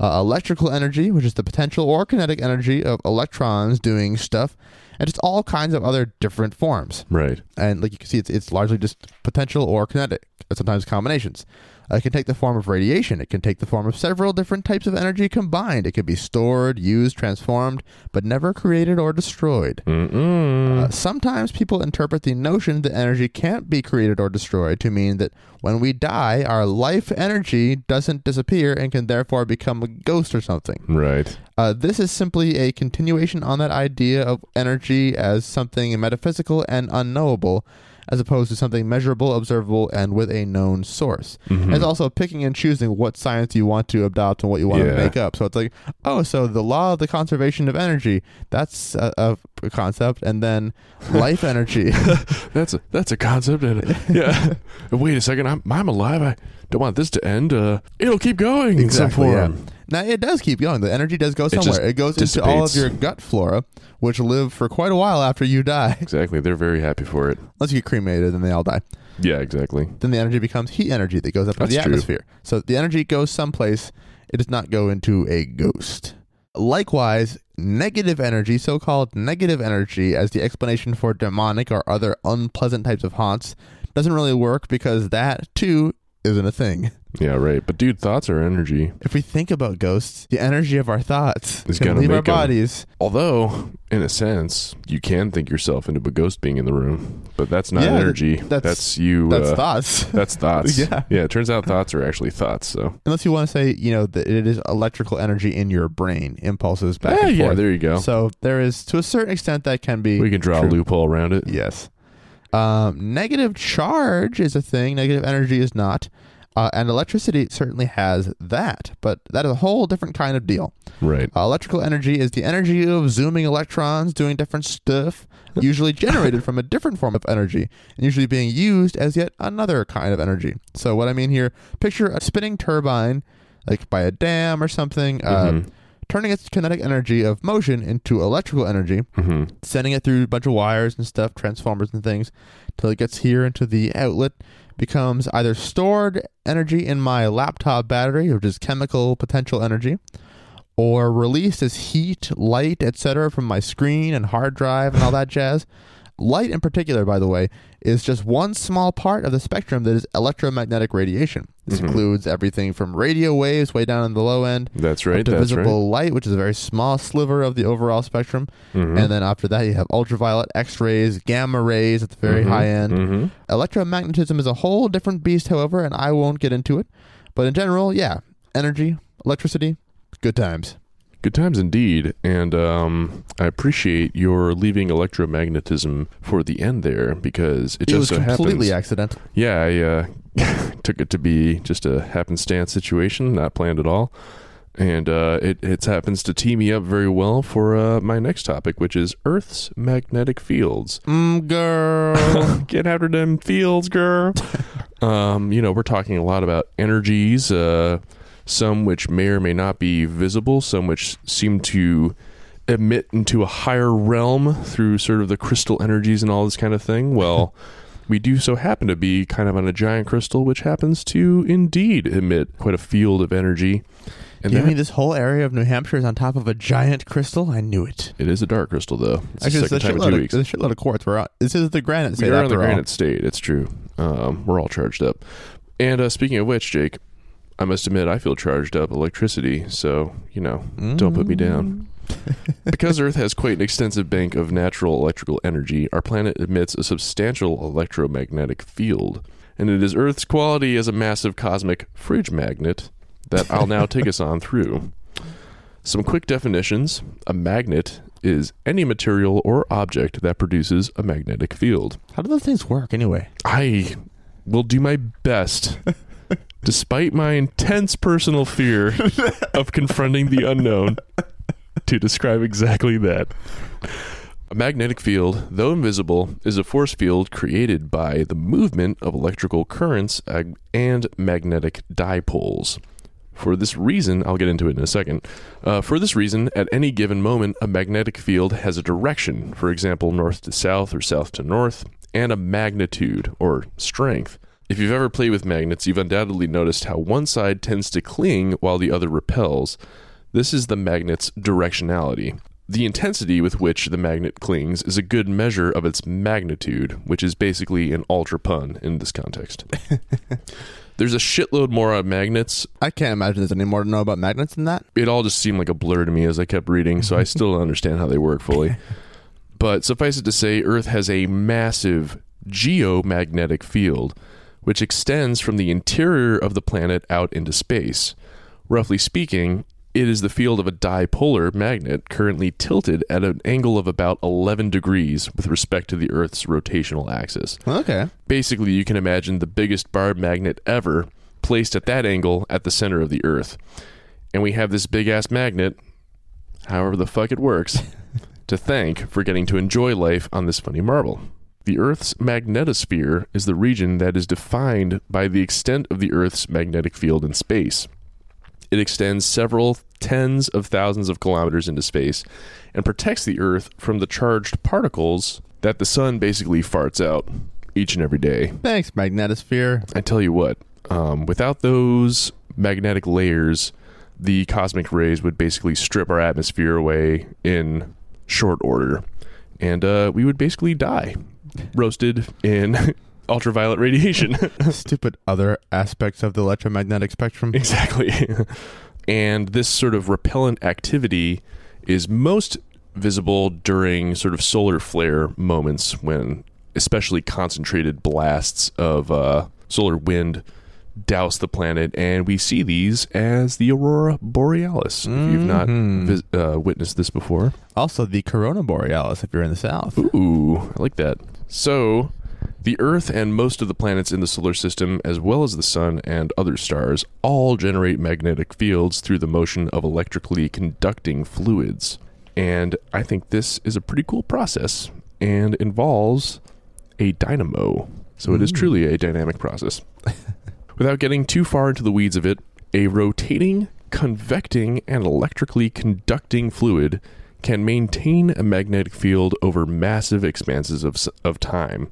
Uh, electrical energy, which is the potential or kinetic energy of electrons doing stuff, and just all kinds of other different forms Right. and like you can see, it's it's largely just potential or kinetic, sometimes combinations. It can take the form of radiation. It can take the form of several different types of energy combined. It can be stored, used, transformed, but never created or destroyed. Uh, sometimes people interpret the notion that energy can't be created or destroyed to mean that when we die, our life energy doesn't disappear and can therefore become a ghost or something. right. Uh, this is simply a continuation on that idea of energy as something metaphysical and unknowable, as opposed to something measurable, observable, and with a known source. Mhm. It's also picking and choosing what science you want to adopt and what you want Yeah. to make up. So it's like, oh, so the law of the conservation of energy, that's a, a concept, and then life energy. That's a that's a concept, and yeah. Wait a second, I'm I'm alive. I don't want this to end. Uh, it'll keep going in some Exactly, yeah. Now it does keep going. The energy does go somewhere. It, goes into all of your gut flora, which live for quite a while after you die. Exactly. They're very happy for it. Unless you get cremated, then they all die. Yeah. Exactly. then the energy becomes heat energy that goes up into the true. atmosphere. So the energy goes someplace. It does not go into a ghost. Likewise, negative energy, so called negative energy, as the explanation for demonic or other unpleasant types of haunts, doesn't really work because that, too, isn't a thing. Yeah. Right. But dude, thoughts are energy. If we think about ghosts, the energy of our thoughts is gonna leave our bodies. Although, in a sense, you can think yourself into a ghost being in the room, but that's not Yeah, energy. that's- you. That's uh, thoughts. That's thoughts. Yeah. Yeah. It turns out thoughts are actually thoughts. So. Unless you want to say, you know, that it is electrical energy in your brain, impulses back Yeah. and Yeah. forth. There you go. So there is, to a certain extent, that can be. we can draw true. a loophole around it. Yes. Um, negative charge is a thing. Negative energy is not. Uh, and electricity certainly has that, but that is a whole different kind of deal. Right. Uh, electrical energy is the energy of zooming electrons doing different stuff, usually generated from a different form of energy, and usually being used as yet another kind of energy. So, what I mean here, picture a spinning turbine, like by a dam or something, uh, Mhm. Turning its kinetic energy of motion into electrical energy Mhm. sending it through a bunch of wires and stuff, transformers and things, till it gets here into the outlet, becomes either stored energy in my laptop battery, which is chemical potential energy, or released as heat, light, etc., from my screen and hard drive and all that jazz. Light, in particular, by the way, is just one small part of the spectrum that is electromagnetic radiation. This Mhm. includes everything from radio waves way down in the low end That's right. to That's visible light, which is a very small sliver of the overall spectrum. right. Mhm. And then after that, you have ultraviolet, X rays, gamma rays at the very Mhm. high end. Mhm. Electromagnetism is a whole different beast, however, and I won't get into it. But in general, yeah, energy, electricity, good times. Good times indeed, and um, I appreciate your leaving electromagnetism for the end there because it It just was so completely happens. accidental. Yeah, I uh, took it to be just a happenstance situation, not planned at all, and uh, it it happens to tee me up very well for uh, my next topic, which is Earth's magnetic fields. Mm, girl. Get after them fields, girl. um, you know, we're talking a lot about energies, uh, some which may or may not be visible, some which seem to emit into a higher realm through sort of the crystal energies and all this kind of thing. Well, we do so happen to be kind of on a giant crystal, which happens to indeed emit quite a field of energy. And you that- mean this whole area of New Hampshire is on top of a giant crystal? I knew it. it is a dark crystal, though. It's Actually, the second time in two of, weeks. it's a shitload of quartz. We're on, this is the granite state we are on after the all. granite state. It's true. Um, we're all charged up. And uh, speaking of which, Jake, I must admit I feel charged up electricity. So you know, don't put me down. Mm. because Earth has quite an extensive bank of natural electrical energy, our planet emits a substantial electromagnetic field. And it is Earth's quality as a massive cosmic fridge magnet that I'll now take us on through. Some quick definitions a magnet is any material or object that produces a magnetic field. How do those things work anyway? I will do my best Despite my intense personal fear of confronting the unknown, to describe exactly that. A magnetic field, though invisible, is a force field created by the movement of electrical currents ag- and magnetic dipoles. For this reason, I'll get into it in a second. Uh, for this reason, at any given moment, a magnetic field has a direction, for example, north to south or south to north, and a magnitude or strength. If you've ever played with magnets, you've undoubtedly noticed how one side tends to cling while the other repels. This is the magnet's directionality. The intensity with which the magnet clings is a good measure of its magnitude, which is basically an ultra pun in this context. There's a shitload more on magnets. I can't imagine there's any more to know about magnets than that. It all just seemed like a blur to me as I kept reading, so I still don't understand how they work fully. But suffice it to say, Earth has a massive geomagnetic field, which extends from the interior of the planet out into space. Roughly speaking, it is the field of a dipolar magnet currently tilted at an angle of about 11 degrees with respect to the Earth's rotational axis. Okay. Basically, you can imagine the biggest bar magnet ever placed at that angle at the center of the Earth. And we have this big ass magnet, however the fuck it works, to thank for getting to enjoy life on this funny marble. The Earth's magnetosphere is the region that is defined by the extent of the Earth's magnetic field in space. It extends several tens of thousands of kilometers into space and protects the Earth from the charged particles that the sun basically farts out each and every day. Thanks, magnetosphere. I tell you what, um, without those magnetic layers, the cosmic rays would basically strip our atmosphere away in short order, and uh, we would basically die, roasted in ultraviolet radiation. Stupid other aspects of the electromagnetic spectrum. exactly. and this sort of repellent activity is most visible during sort of solar flare moments when especially concentrated blasts of uh, solar wind douse the planet and we see these as the aurora borealis if you've not Mhm. vis- uh, witnessed this before Also, the corona borealis if you're in the south. Ooh, I like that. So, the Earth and most of the planets in the solar system, as well as the Sun and other stars, all generate magnetic fields through the motion of electrically conducting fluids. And I think this is a pretty cool process and involves a dynamo. So, it is Mm. truly a dynamic process. Without getting too far into the weeds of it, a rotating, convecting, and electrically conducting fluid can maintain a magnetic field over massive expanses of, of time.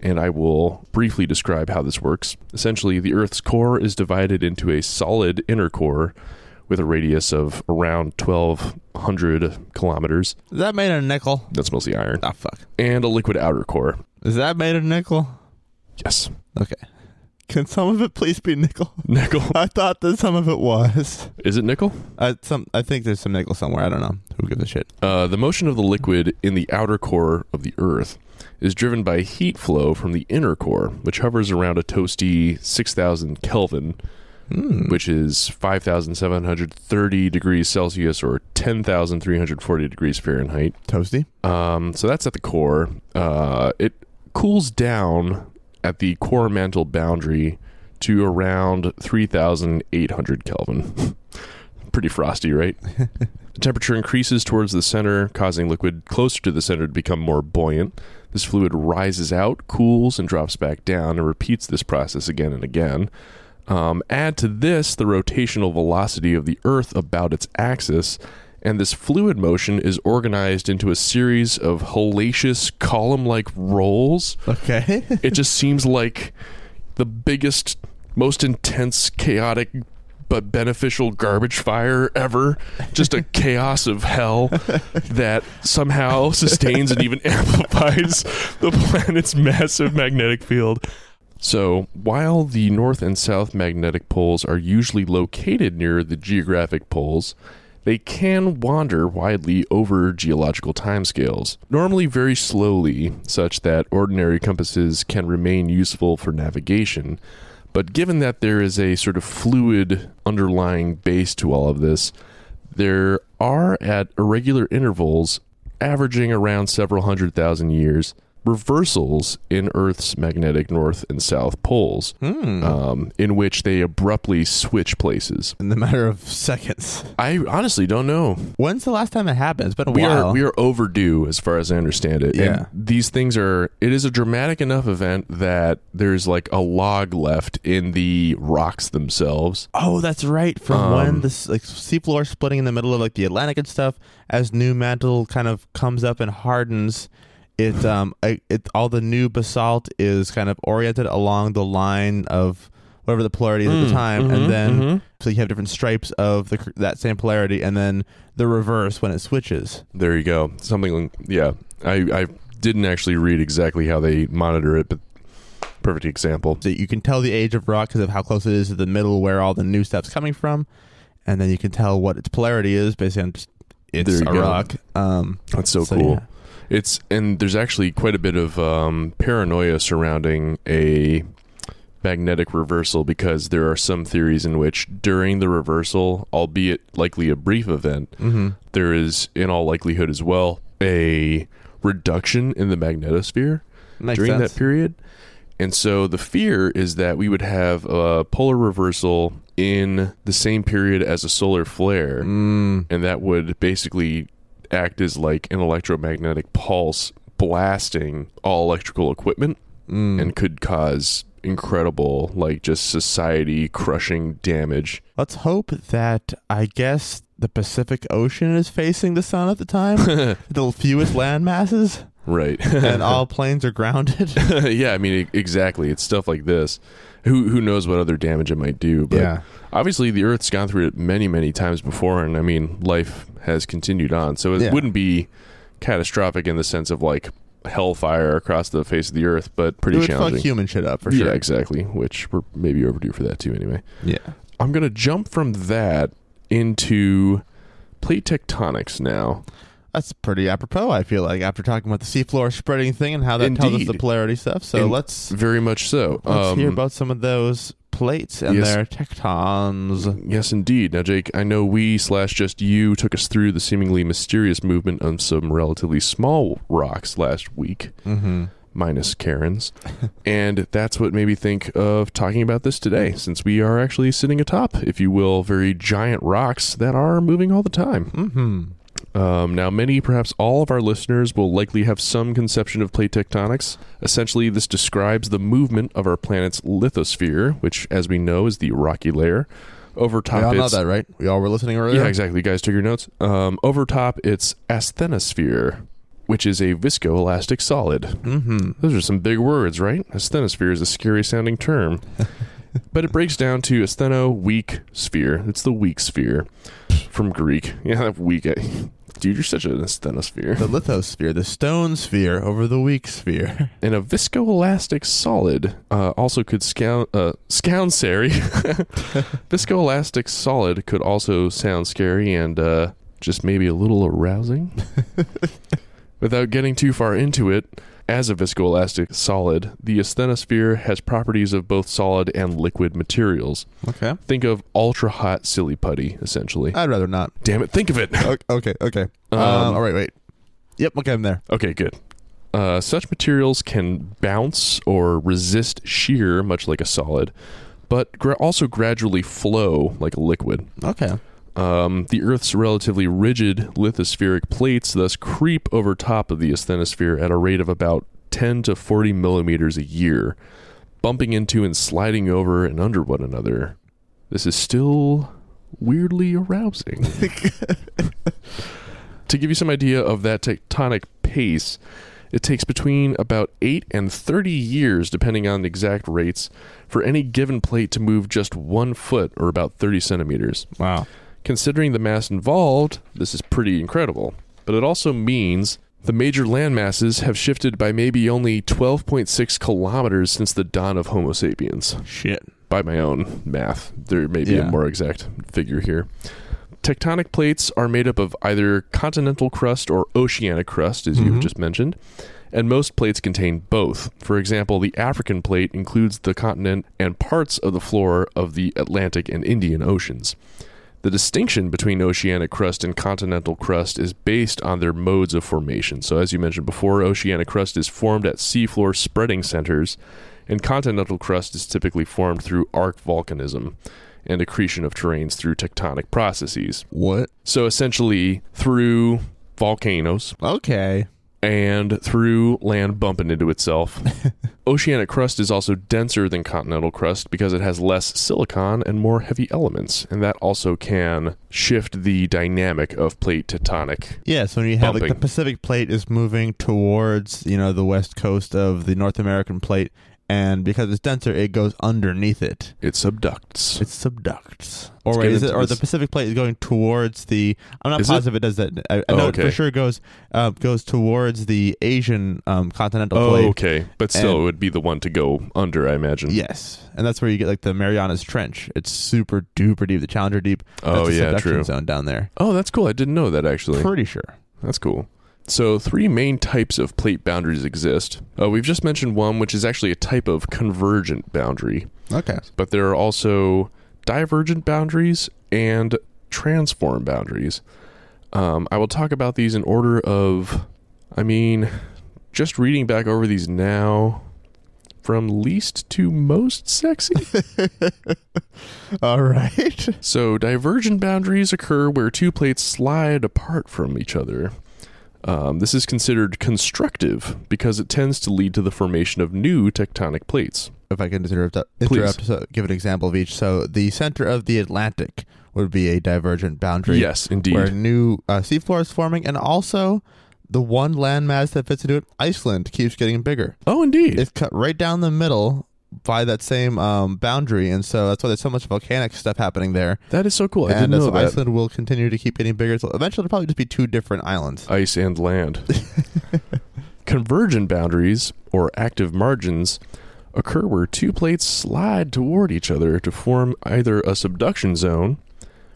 And I will briefly describe how this works. Essentially, the Earth's core is divided into a solid inner core with a radius of around 1,200 kilometers. Is that made of nickel? That's mostly iron. Ah, fuck. And a liquid outer core. Is that made of nickel? Yes. Okay. Can some of it please be nickel? Nickel. I thought that some of it was. Is it nickel? I some I think there's some nickel somewhere. I don't know. Who gives a shit? Uh, the motion of the liquid in the outer core of the Earth is driven by heat flow from the inner core, which hovers around a toasty 6,000 Kelvin, Hmm. which is 5,730 degrees Celsius or 10,340 degrees Fahrenheit. Toasty. Um, so that's at the core. Uh, it cools down at the core mantle boundary to around 3,800 Kelvin. Pretty frosty, right? the temperature increases towards the center, causing liquid closer to the center to become more buoyant. This fluid rises out, cools, and drops back down, and repeats this process again and again. Um, add to this the rotational velocity of the Earth about its axis, and this fluid motion is organized into a series of hellacious column like rolls. Okay. It just seems like the biggest, most intense, chaotic, but beneficial garbage fire ever. Just a chaos of hell that somehow sustains and even amplifies the planet's massive magnetic field. So, while the north and south magnetic poles are usually located near the geographic poles, they can wander widely over geological timescales, normally very slowly, such that ordinary compasses can remain useful for navigation. But given that there is a sort of fluid underlying base to all of this, there are at irregular intervals, averaging around several hundred thousand years, reversals in Earth's magnetic north and south poles, Hmm. um, in which they abruptly switch places. in the matter of seconds. I honestly don't know. When's the last time it happened? It's been a We while. are we are overdue as far as I understand it. Yeah. And these things are it is a dramatic enough event that there's like a log left in the rocks themselves. Oh, that's right. From when Um, the s- like seafloor splitting in the middle of like the Atlantic and stuff, as new mantle kind of comes up and hardens, it um I- it all the new basalt is kind of oriented along the line of whatever the polarity is at Mm, the time, mhm, and then mhm. so you have different stripes of the that same polarity, and then the reverse when it switches. There you go. Something yeah. I I didn't actually read exactly how they monitor it, but perfect example. So you can tell the age of rock because of how close it is to the middle where all the new stuff's coming from, and then you can tell what its polarity is based on just it's There you a go. rock. Um, That's so, So, cool. yeah. It's and there's actually quite a bit of um, paranoia surrounding a magnetic reversal because there are some theories in which during the reversal, albeit likely a brief event, mm-hmm. there is in all likelihood as well a reduction in the magnetosphere Makes during sense. that period. And so the fear is that we would have a polar reversal in the same period as a solar flare Mm, and that would basically act as like an electromagnetic pulse blasting all electrical equipment mm. and could cause incredible like just society crushing damage. Let's hope that I guess the Pacific Ocean is facing the sun at the time, the fewest land masses, right. And all planes are grounded. yeah i mean exactly. It's stuff like this. Who who knows what other damage it might do but obviously the earth's gone through it many many times before and i mean life has continued on so it Yeah. wouldn't be catastrophic in the sense of like hellfire across the face of the earth but pretty it would challenging fuck human shit up for yeah, sure. exactly. Which we're maybe overdue for that too. Anyway, Yeah. I'm gonna jump from that into plate tectonics now. That's pretty apropos, I feel like, after talking about the seafloor spreading thing and how that tells us the polarity stuff. So In- let's Very much so. let's hear Um, about some of those plates and yes. their tectons. Yes, indeed. Now, Jake, I know we slash just you took us through the seemingly mysterious movement of some relatively small rocks last week, Mm-hmm. minus Karen's, and that's what made me think of talking about this today, since we are actually sitting atop, if you will, very giant rocks that are moving all the time. Mm-hmm. Um, now, many, perhaps all of our listeners will likely have some conception of plate tectonics. Essentially, this describes the movement of our planet's lithosphere, which, as we know, is the rocky layer. Over top, We all know its that, right? We all were listening earlier. yeah, exactly. You guys took your notes. Um, over top, it's asthenosphere, which is a viscoelastic solid. Mm-hmm. Those are some big words, right? Asthenosphere is a scary sounding term. but it breaks down to astheno weak sphere. It's the weak sphere from Greek. Yeah, weak. Dude, you're such an asthenosphere. The lithosphere, the stone sphere over the weak sphere. And a viscoelastic solid uh, also could uh, scound scary. viscoelastic solid could also sound scary and uh, just maybe a little arousing. Without getting too far into it, as a viscoelastic solid, the asthenosphere has properties of both solid and liquid materials. Okay. Think of ultra hot silly putty, essentially. I'd rather not. Damn it, think of it. Okay. Okay. Um, Um, all right. Wait. Yep. Okay. I'm there. Okay, good. Uh, such materials can bounce or resist shear, much like a solid, but gra- also gradually flow like a liquid. Okay. Um, the Earth's relatively rigid lithospheric plates thus creep over top of the asthenosphere at a rate of about 10 to 40 millimeters a year, bumping into and sliding over and under one another. This is still weirdly arousing. to give you some idea of that tectonic pace, it takes between about 8 and 30 years, depending on the exact rates, for any given plate to move just one foot or about 30 centimeters. Wow. Considering the mass involved, this is pretty incredible. But it also means the major land masses have shifted by maybe only 12.6 kilometers since the dawn of Homo sapiens. Shit. By my own math, there may be Yeah. a more exact figure here. Tectonic plates are made up of either continental crust or oceanic crust, as Mhm. you've just mentioned, and most plates contain both. For example, the African plate includes the continent and parts of the floor of the Atlantic and Indian Oceans. The distinction between oceanic crust and continental crust is based on their modes of formation. So, as you mentioned before, oceanic crust is formed at seafloor spreading centers, and continental crust is typically formed through arc volcanism and accretion of terranes through tectonic processes. What? So, essentially, through volcanoes Okay. And through land bumping into itself. Oceanic crust is also denser than continental crust because it has less silicon and more heavy elements, and that also can shift the dynamic of plate tectonic. Yeah, so when you have like the Pacific plate is moving towards, you know, the west coast of the North American plate, and because it's denser, it goes underneath it. It subducts. It subducts. Or get is it? Or the Pacific plate is going towards the. I'm not Is it? positive it? does that. I, I Oh, know okay. it for sure goes uh, goes towards the Asian um, continental oh, plate. okay. But still, And- it would be the one to go under, I imagine. Yes, and that's where you get like the Marianas Trench. It's super duper deep. The Challenger Deep. Oh, that's the yeah, subduction true. Zone down there. Oh, that's cool. I didn't know that actually. Pretty sure. That's cool. So, three main types of plate boundaries exist. Uh, we've just mentioned one, which is actually a type of convergent boundary. Okay. but there are also divergent boundaries and transform boundaries. Um, I will talk about these in order of, I mean, just reading back over these now, from least to most sexy. All right. so, divergent boundaries occur where two plates slide apart from each other. Um, this is considered constructive because it tends to lead to the formation of new tectonic plates. if I can interrupt, interrupt so give an example of each. So the center of the Atlantic would be a divergent boundary. Yes, indeed. Where new uh, seafloor is forming, and also the one landmass that fits into it, Iceland, keeps getting bigger. oh, indeed. It's cut right down the middle by that same um, boundary, and so that's why there's so much volcanic stuff happening there. that is so cool. I and didn't know that. Iceland will continue to keep getting bigger. So eventually, it'll probably just be two different islands. ice and land. Convergent boundaries, or active margins, occur where two plates slide toward each other to form either a subduction zone,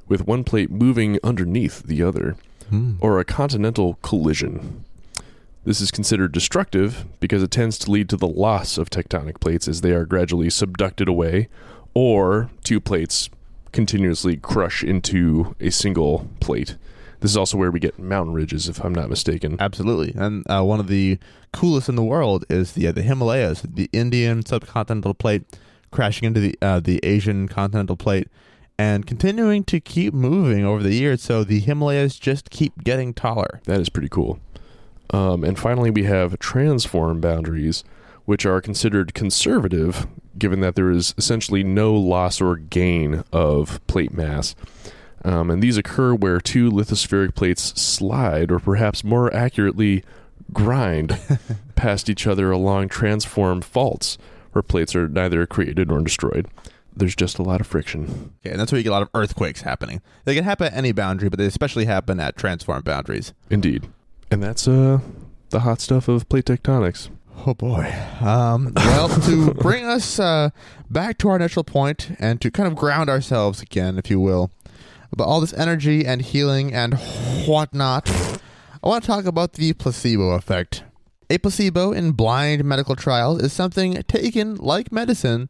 with one plate moving underneath the other, Hmm. or a continental collision. This is considered destructive because it tends to lead to the loss of tectonic plates as they are gradually subducted away, or two plates continuously crush into a single plate. This is also where we get mountain ridges, if I'm not mistaken. Absolutely, and uh, one of the coolest in the world is the uh, the Himalayas, the Indian subcontinental plate crashing into the uh, the Asian continental plate, and continuing to keep moving over the years. So the Himalayas just keep getting taller. That is pretty cool. Um, and finally, we have transform boundaries, which are considered conservative, given that there is essentially no loss or gain of plate mass. Um, and these occur where two lithospheric plates slide, or perhaps more accurately, grind past each other along transform faults, where plates are neither created nor destroyed. There's just a lot of friction. Okay, and that's where you get a lot of earthquakes happening. They can happen at any boundary, but they especially happen at transform boundaries. Indeed. And that's uh, the hot stuff of plate tectonics. Oh boy. Um, well, to bring us uh, back to our initial point and to kind of ground ourselves again, if you will, about all this energy and healing and whatnot, I want to talk about the placebo effect. A placebo in blind medical trials is something taken like medicine,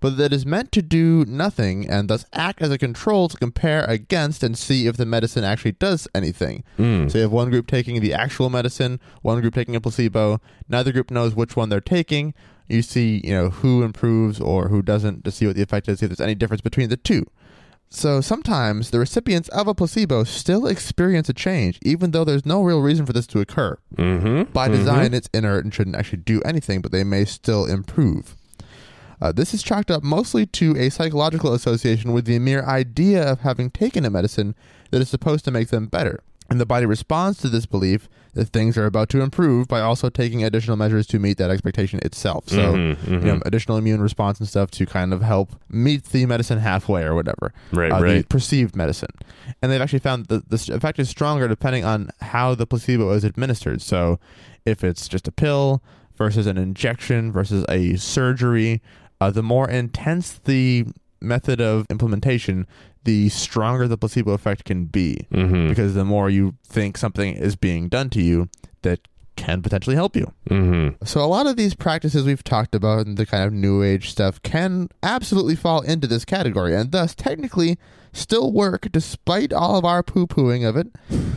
but that is meant to do nothing and thus act as a control to compare against and see if the medicine actually does anything. Mm. So you have one group taking the actual medicine, one group taking a placebo. Neither group knows which one they're taking. You see, you know, who improves or who doesn't to see what the effect is, see if there's any difference between the two. So sometimes the recipients of a placebo still experience a change, even though there's no real reason for this to occur. Mm-hmm. By design, it's inert and shouldn't actually do anything, but they may still improve. Uh, this is chalked up mostly to a psychological association with the mere idea of having taken a medicine that is supposed to make them better. And the body responds to this belief that things are about to improve by also taking additional measures to meet that expectation itself. So, Mhm, you know, additional immune response and stuff to kind of help meet the medicine halfway or whatever Right, uh, the right. perceived medicine. And they've actually found that the effect is stronger depending on how the placebo is administered. So if it's just a pill versus an injection versus a surgery, uh, the more intense the method of implementation, the stronger the placebo effect can be. Mm-hmm. Because the more you think something is being done to you that can potentially help you. Mm-hmm. So a lot of these practices we've talked about and the kind of new age stuff can absolutely fall into this category and thus technically still work despite all of our poo-pooing of it.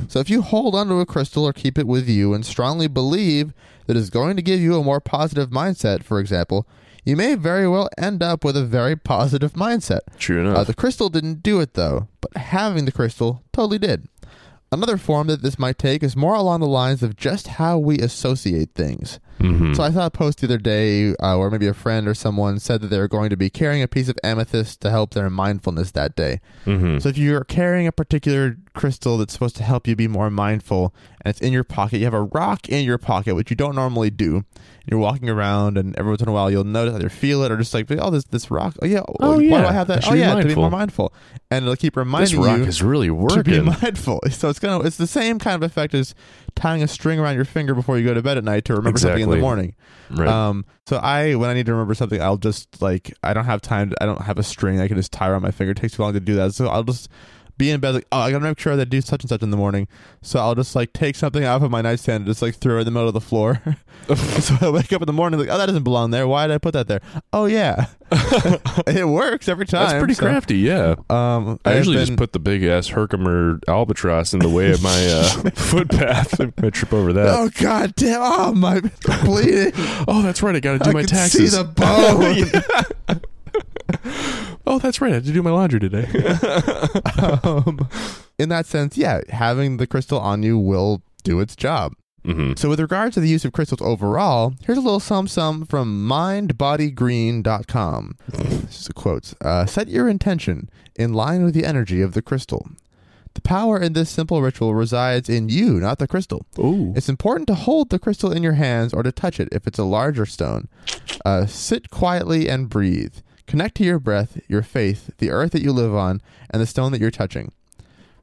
So if you hold onto a crystal or keep it with you and strongly believe that it's going to give you a more positive mindset, for example, you may very well end up with a very positive mindset. True Uh, enough. the crystal didn't do it though, but having the crystal totally did. Another form that this might take is more along the lines of just how we associate things. Mm-hmm. So I saw a post the other day uh, where maybe a friend or someone said that they were going to be carrying a piece of amethyst to help their mindfulness that day. mm-hmm. So if you're carrying a particular crystal that's supposed to help you be more mindful and it's in your pocket, you have a rock in your pocket, which you don't normally do. You're walking around and every once in a while you'll notice either feel it or just like, oh, this this rock. Oh yeah. Oh, why do. I have that? Oh yeah, to be more mindful. And it'll keep reminding this rock you is really to be working. mindful. So it's gonna it's the same kind of effect as tying a string around your finger before you go to bed at night to remember something in the morning. right. Um, so I when I need to remember something, I'll just like I don't have time. To, I don't have a string I can just tie around my finger. It takes too long to do that. So I'll just be in bed like oh I gotta make sure that I do such and such in the morning. So I'll just like take something off of my nightstand and just like throw it in the middle of the floor. so I wake up in the morning like oh that doesn't belong there. Why did I put that there? Oh yeah, it works every time. That's pretty So, crafty, yeah. Um, I I've usually been- just put the big ass Herkimer albatross in the way of my uh, footpath. I trip over that. Oh god damn! Oh my bleeding! Oh, that's right. I got to do I my taxes. see the bone. oh, that's right. I had to do my laundry today. um, in that sense, yeah, having the crystal on you will do its job. hmm So, with regard to the use of crystals overall, here's a little sum sum from mindbodygreen.com. This is a quote. Uh, Set your intention in line with the energy of the crystal. The power in this simple ritual resides in you, not the crystal. Oh, It's important to hold the crystal in your hands or to touch it if it's a larger stone. Uh, sit quietly and breathe. Connect to your breath, your faith, the earth that you live on, and the stone that you're touching.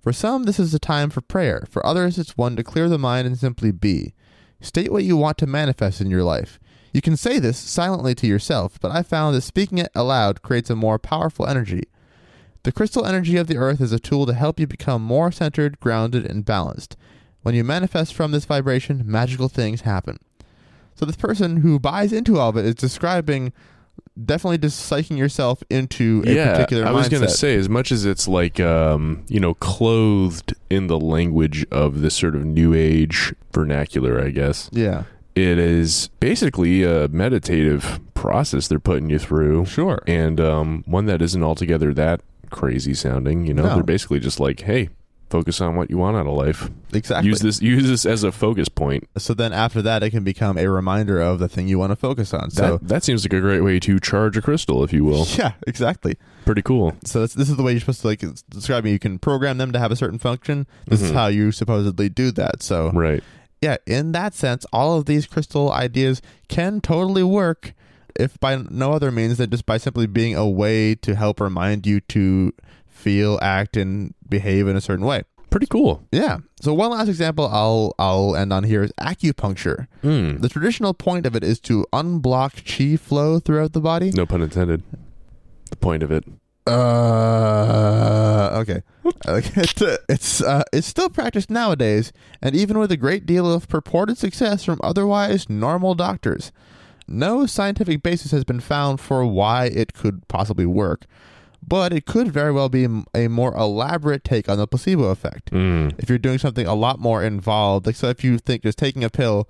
For some, this is a time for prayer. For others, it's one to clear the mind and simply be. State what you want to manifest in your life. You can say this silently to yourself, but I found that speaking it aloud creates a more powerful energy. The crystal energy of the earth is a tool to help you become more centered, grounded, and balanced. When you manifest from this vibration, magical things happen. So this person who buys into all of it is describing definitely just psyching yourself into a yeah. particular I was gonna say, as much as it's like, um, you know, clothed in the language of this sort of new age vernacular, I guess yeah, it is basically a meditative process they're putting you through. sure. and um, one that isn't altogether that crazy sounding. You know, No. they're basically just like, hey, focus on what you want out of life. Exactly. Use this use this as a focus point. So then after that, it can become a reminder of the thing you want to focus on. So that that seems like a great way to charge a crystal, if you will. yeah, exactly. Pretty cool. So that's, this is the way you're supposed to like it's describing. You can program them to have a certain function. This is Mhm. how you supposedly do that. So Right. yeah, in that sense, all of these crystal ideas can totally work, if by no other means than just by simply being a way to help remind you to feel, act, and behave in a certain way. Pretty cool. Yeah. So one last example I'll I'll end on here is acupuncture. Mm. The traditional point of it is to unblock chi flow throughout the body. No pun intended. The point of it. Uh, okay. Okay, it's it's, uh, it's still practiced nowadays, and even with a great deal of purported success from otherwise normal doctors. No scientific basis has been found for why it could possibly work, but it could very well be a more elaborate take on the placebo effect. Mm. If you're doing something a lot more involved, like so, if you think just taking a pill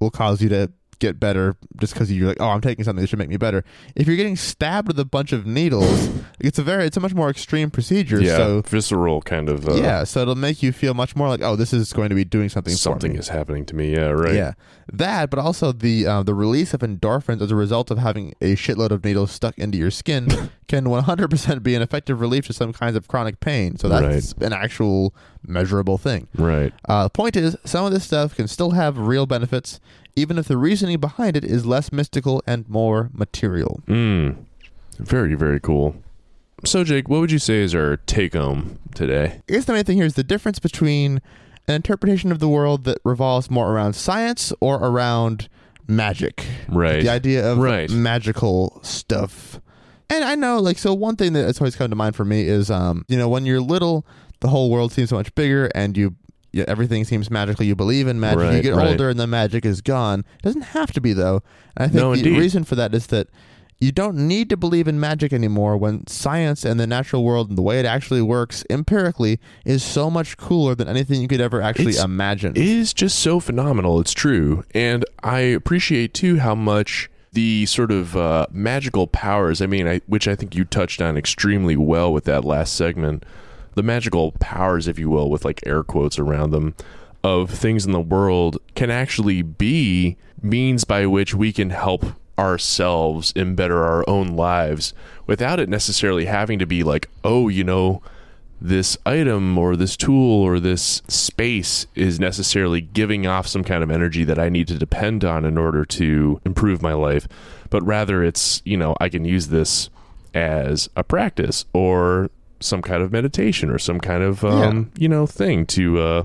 will cause you to get better just because you're like, oh, I'm taking something that should make me better. If you're getting stabbed with a bunch of needles, it's a very, it's a much more extreme procedure. Yeah. So visceral kind of. Uh, yeah, so it'll make you feel much more like, oh, this is going to be doing something. Something for me. is happening to me. Yeah. Right. Yeah, that, but also the uh, the release of endorphins as a result of having a shitload of needles stuck into your skin can 100% be an effective relief to some kinds of chronic pain. So that's an actual measurable thing. Right. Uh, the point is, some of this stuff can still have real benefits, even if the reasoning behind it is less mystical and more material. Mm. Very very cool. So Jake, what would you say is our take home today? I guess the main thing here is the difference between an interpretation of the world that revolves more around science or around magic. Right. The idea of Right. magical stuff. And I know, like, so one thing that's always come to mind for me is, um, you know, when you're little, the whole world seems so much bigger, and you yeah, everything seems magical. You believe in magic. you get right. older, and the magic is gone. It doesn't have to be though. And I think No, the indeed. reason for that is that you don't need to believe in magic anymore when science and the natural world and the way it actually works empirically is so much cooler than anything you could ever actually It's- imagine. It is just so phenomenal. It's true. And I appreciate too how much the sort of uh, magical powers, I mean, I, which I think you touched on extremely well with that last segment, the magical powers, if you will, with like air quotes around them, of things in the world can actually be means by which we can help ourselves and better our own lives without it necessarily having to be like, oh, you know, this item or this tool or this space is necessarily giving off some kind of energy that I need to depend on in order to improve my life, but rather it's, you know, I can use this as a practice or some kind of meditation or some kind of, um, you know, thing to uh,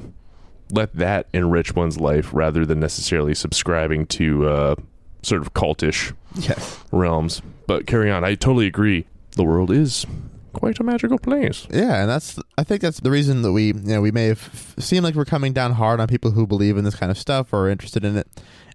let that enrich one's life rather than necessarily subscribing to uh, sort of cultish yes. realms. But carry on. I totally agree. The world is quite a magical place. Yeah, and that's I think that's the reason that we you know we may have f- seemed like we're coming down hard on people who believe in this kind of stuff or are interested in it.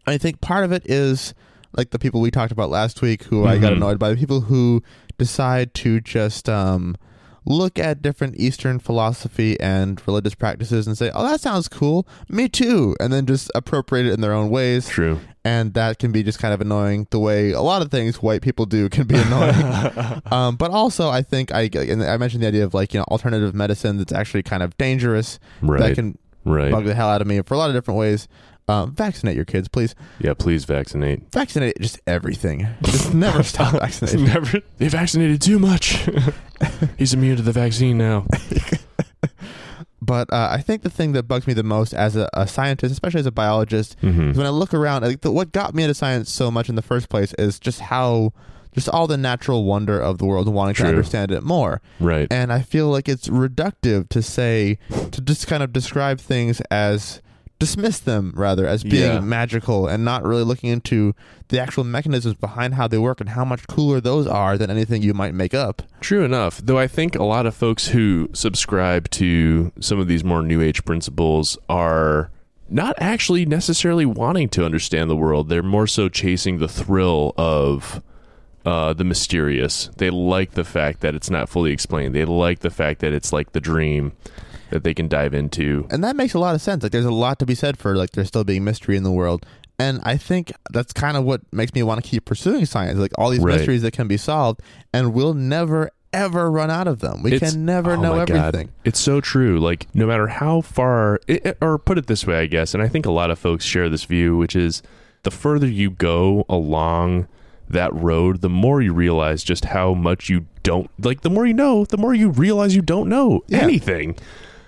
I think part of it is like the people we talked about last week who I got Mhm. annoyed by the people who decide to just um look at different eastern philosophy and religious practices and say, "Oh, that sounds cool. Me too." And then just appropriate it in their own ways True. and that can be just kind of annoying the way a lot of things white people do can be annoying um, but also i think i and i mentioned the idea of like you know alternative medicine that's actually kind of dangerous that can right. bug the hell out of me for a lot of different ways um, vaccinate your kids please Yeah, please vaccinate. vaccinate just everything just never stop vaccinating Never. They vaccinated too much. He's immune to the vaccine now. but uh, i think the thing that bugs me the most as a, a scientist especially as a biologist hmm is when I look around, I think that what got me into science so much in the first place is just how, just all the natural wonder of the world and wanting True. to understand it more. Right. And I feel like it's reductive to say, to just kind of describe things as, dismiss them rather as being Yeah. magical and not really looking into the actual mechanisms behind how they work and how much cooler those are than anything you might make up. True enough. Though I think a lot of folks who subscribe to some of these more new age principles are not actually necessarily wanting to understand the world. They're more so chasing the thrill of uh, the mysterious. They like the fact that it's not fully explained. They like the fact that it's like the dream that they can dive into. And that makes a lot of sense. Like there's a lot to be said for like there still being mystery in the world. And I think that's kind of what makes me want to keep pursuing science. Like all these Right. mysteries that can be solved and we'll never ever run out of them. We It's- can never oh know my God. everything. It's so true. Like no matter how far, it- or put it this way, I guess, and I think a lot of folks share this view, which is the further you go along that road, the more you realize just how much you don't like. The more you know, the more you realize you don't know Yeah. anything.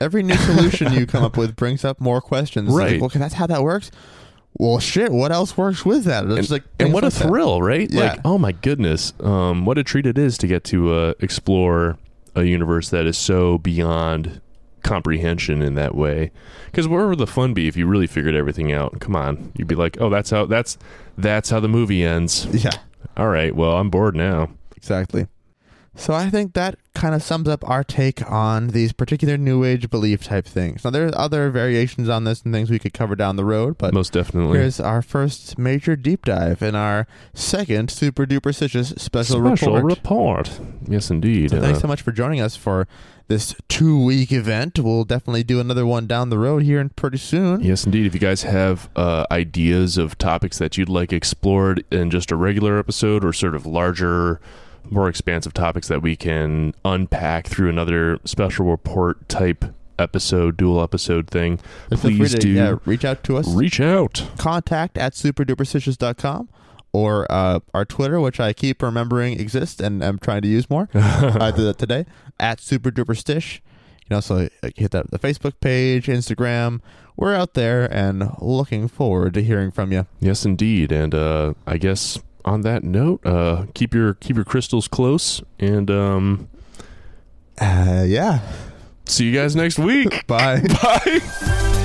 Every new solution you come up with brings up more questions. Like, Right. well, that's how that works. Well, shit. What else works with that? It's And, like and what a like that. thrill, right? Yeah. Like, oh my goodness, um, what a treat it is to get to uh, explore a universe that is so beyond comprehension in that way. Because where would the fun be if you really figured everything out? Come on, you'd be like, oh, that's how that's that's how the movie ends. Yeah, All right, well, I'm bored now. exactly. So I think that kind of sums up our take on these particular New Age belief type things. Now there's other variations on this and things we could cover down the road, but Most definitely. Here's our first major deep dive in our second super duper special, Special report. report. Yes, indeed. So thanks Uh, so much for joining us for this two week event. We'll definitely do another one down the road here and pretty soon. Yes, indeed. If you guys have uh, ideas of topics that you'd like explored in just a regular episode or sort of larger, more expansive topics that we can unpack through another special report type episode, dual episode thing, free please to, do yeah, reach out to us. reach out. Contact at superduperstitious.com or uh, our Twitter, which I keep remembering exists and I'm trying to use more. I did that today at superduperstish. You can also hit that the Facebook page, Instagram. We're out there and looking forward to hearing from you. Yes, indeed. And uh, I guess on that note, uh, keep your keep your crystals close, and um, Uh, yeah. see you guys next week. Bye. Bye.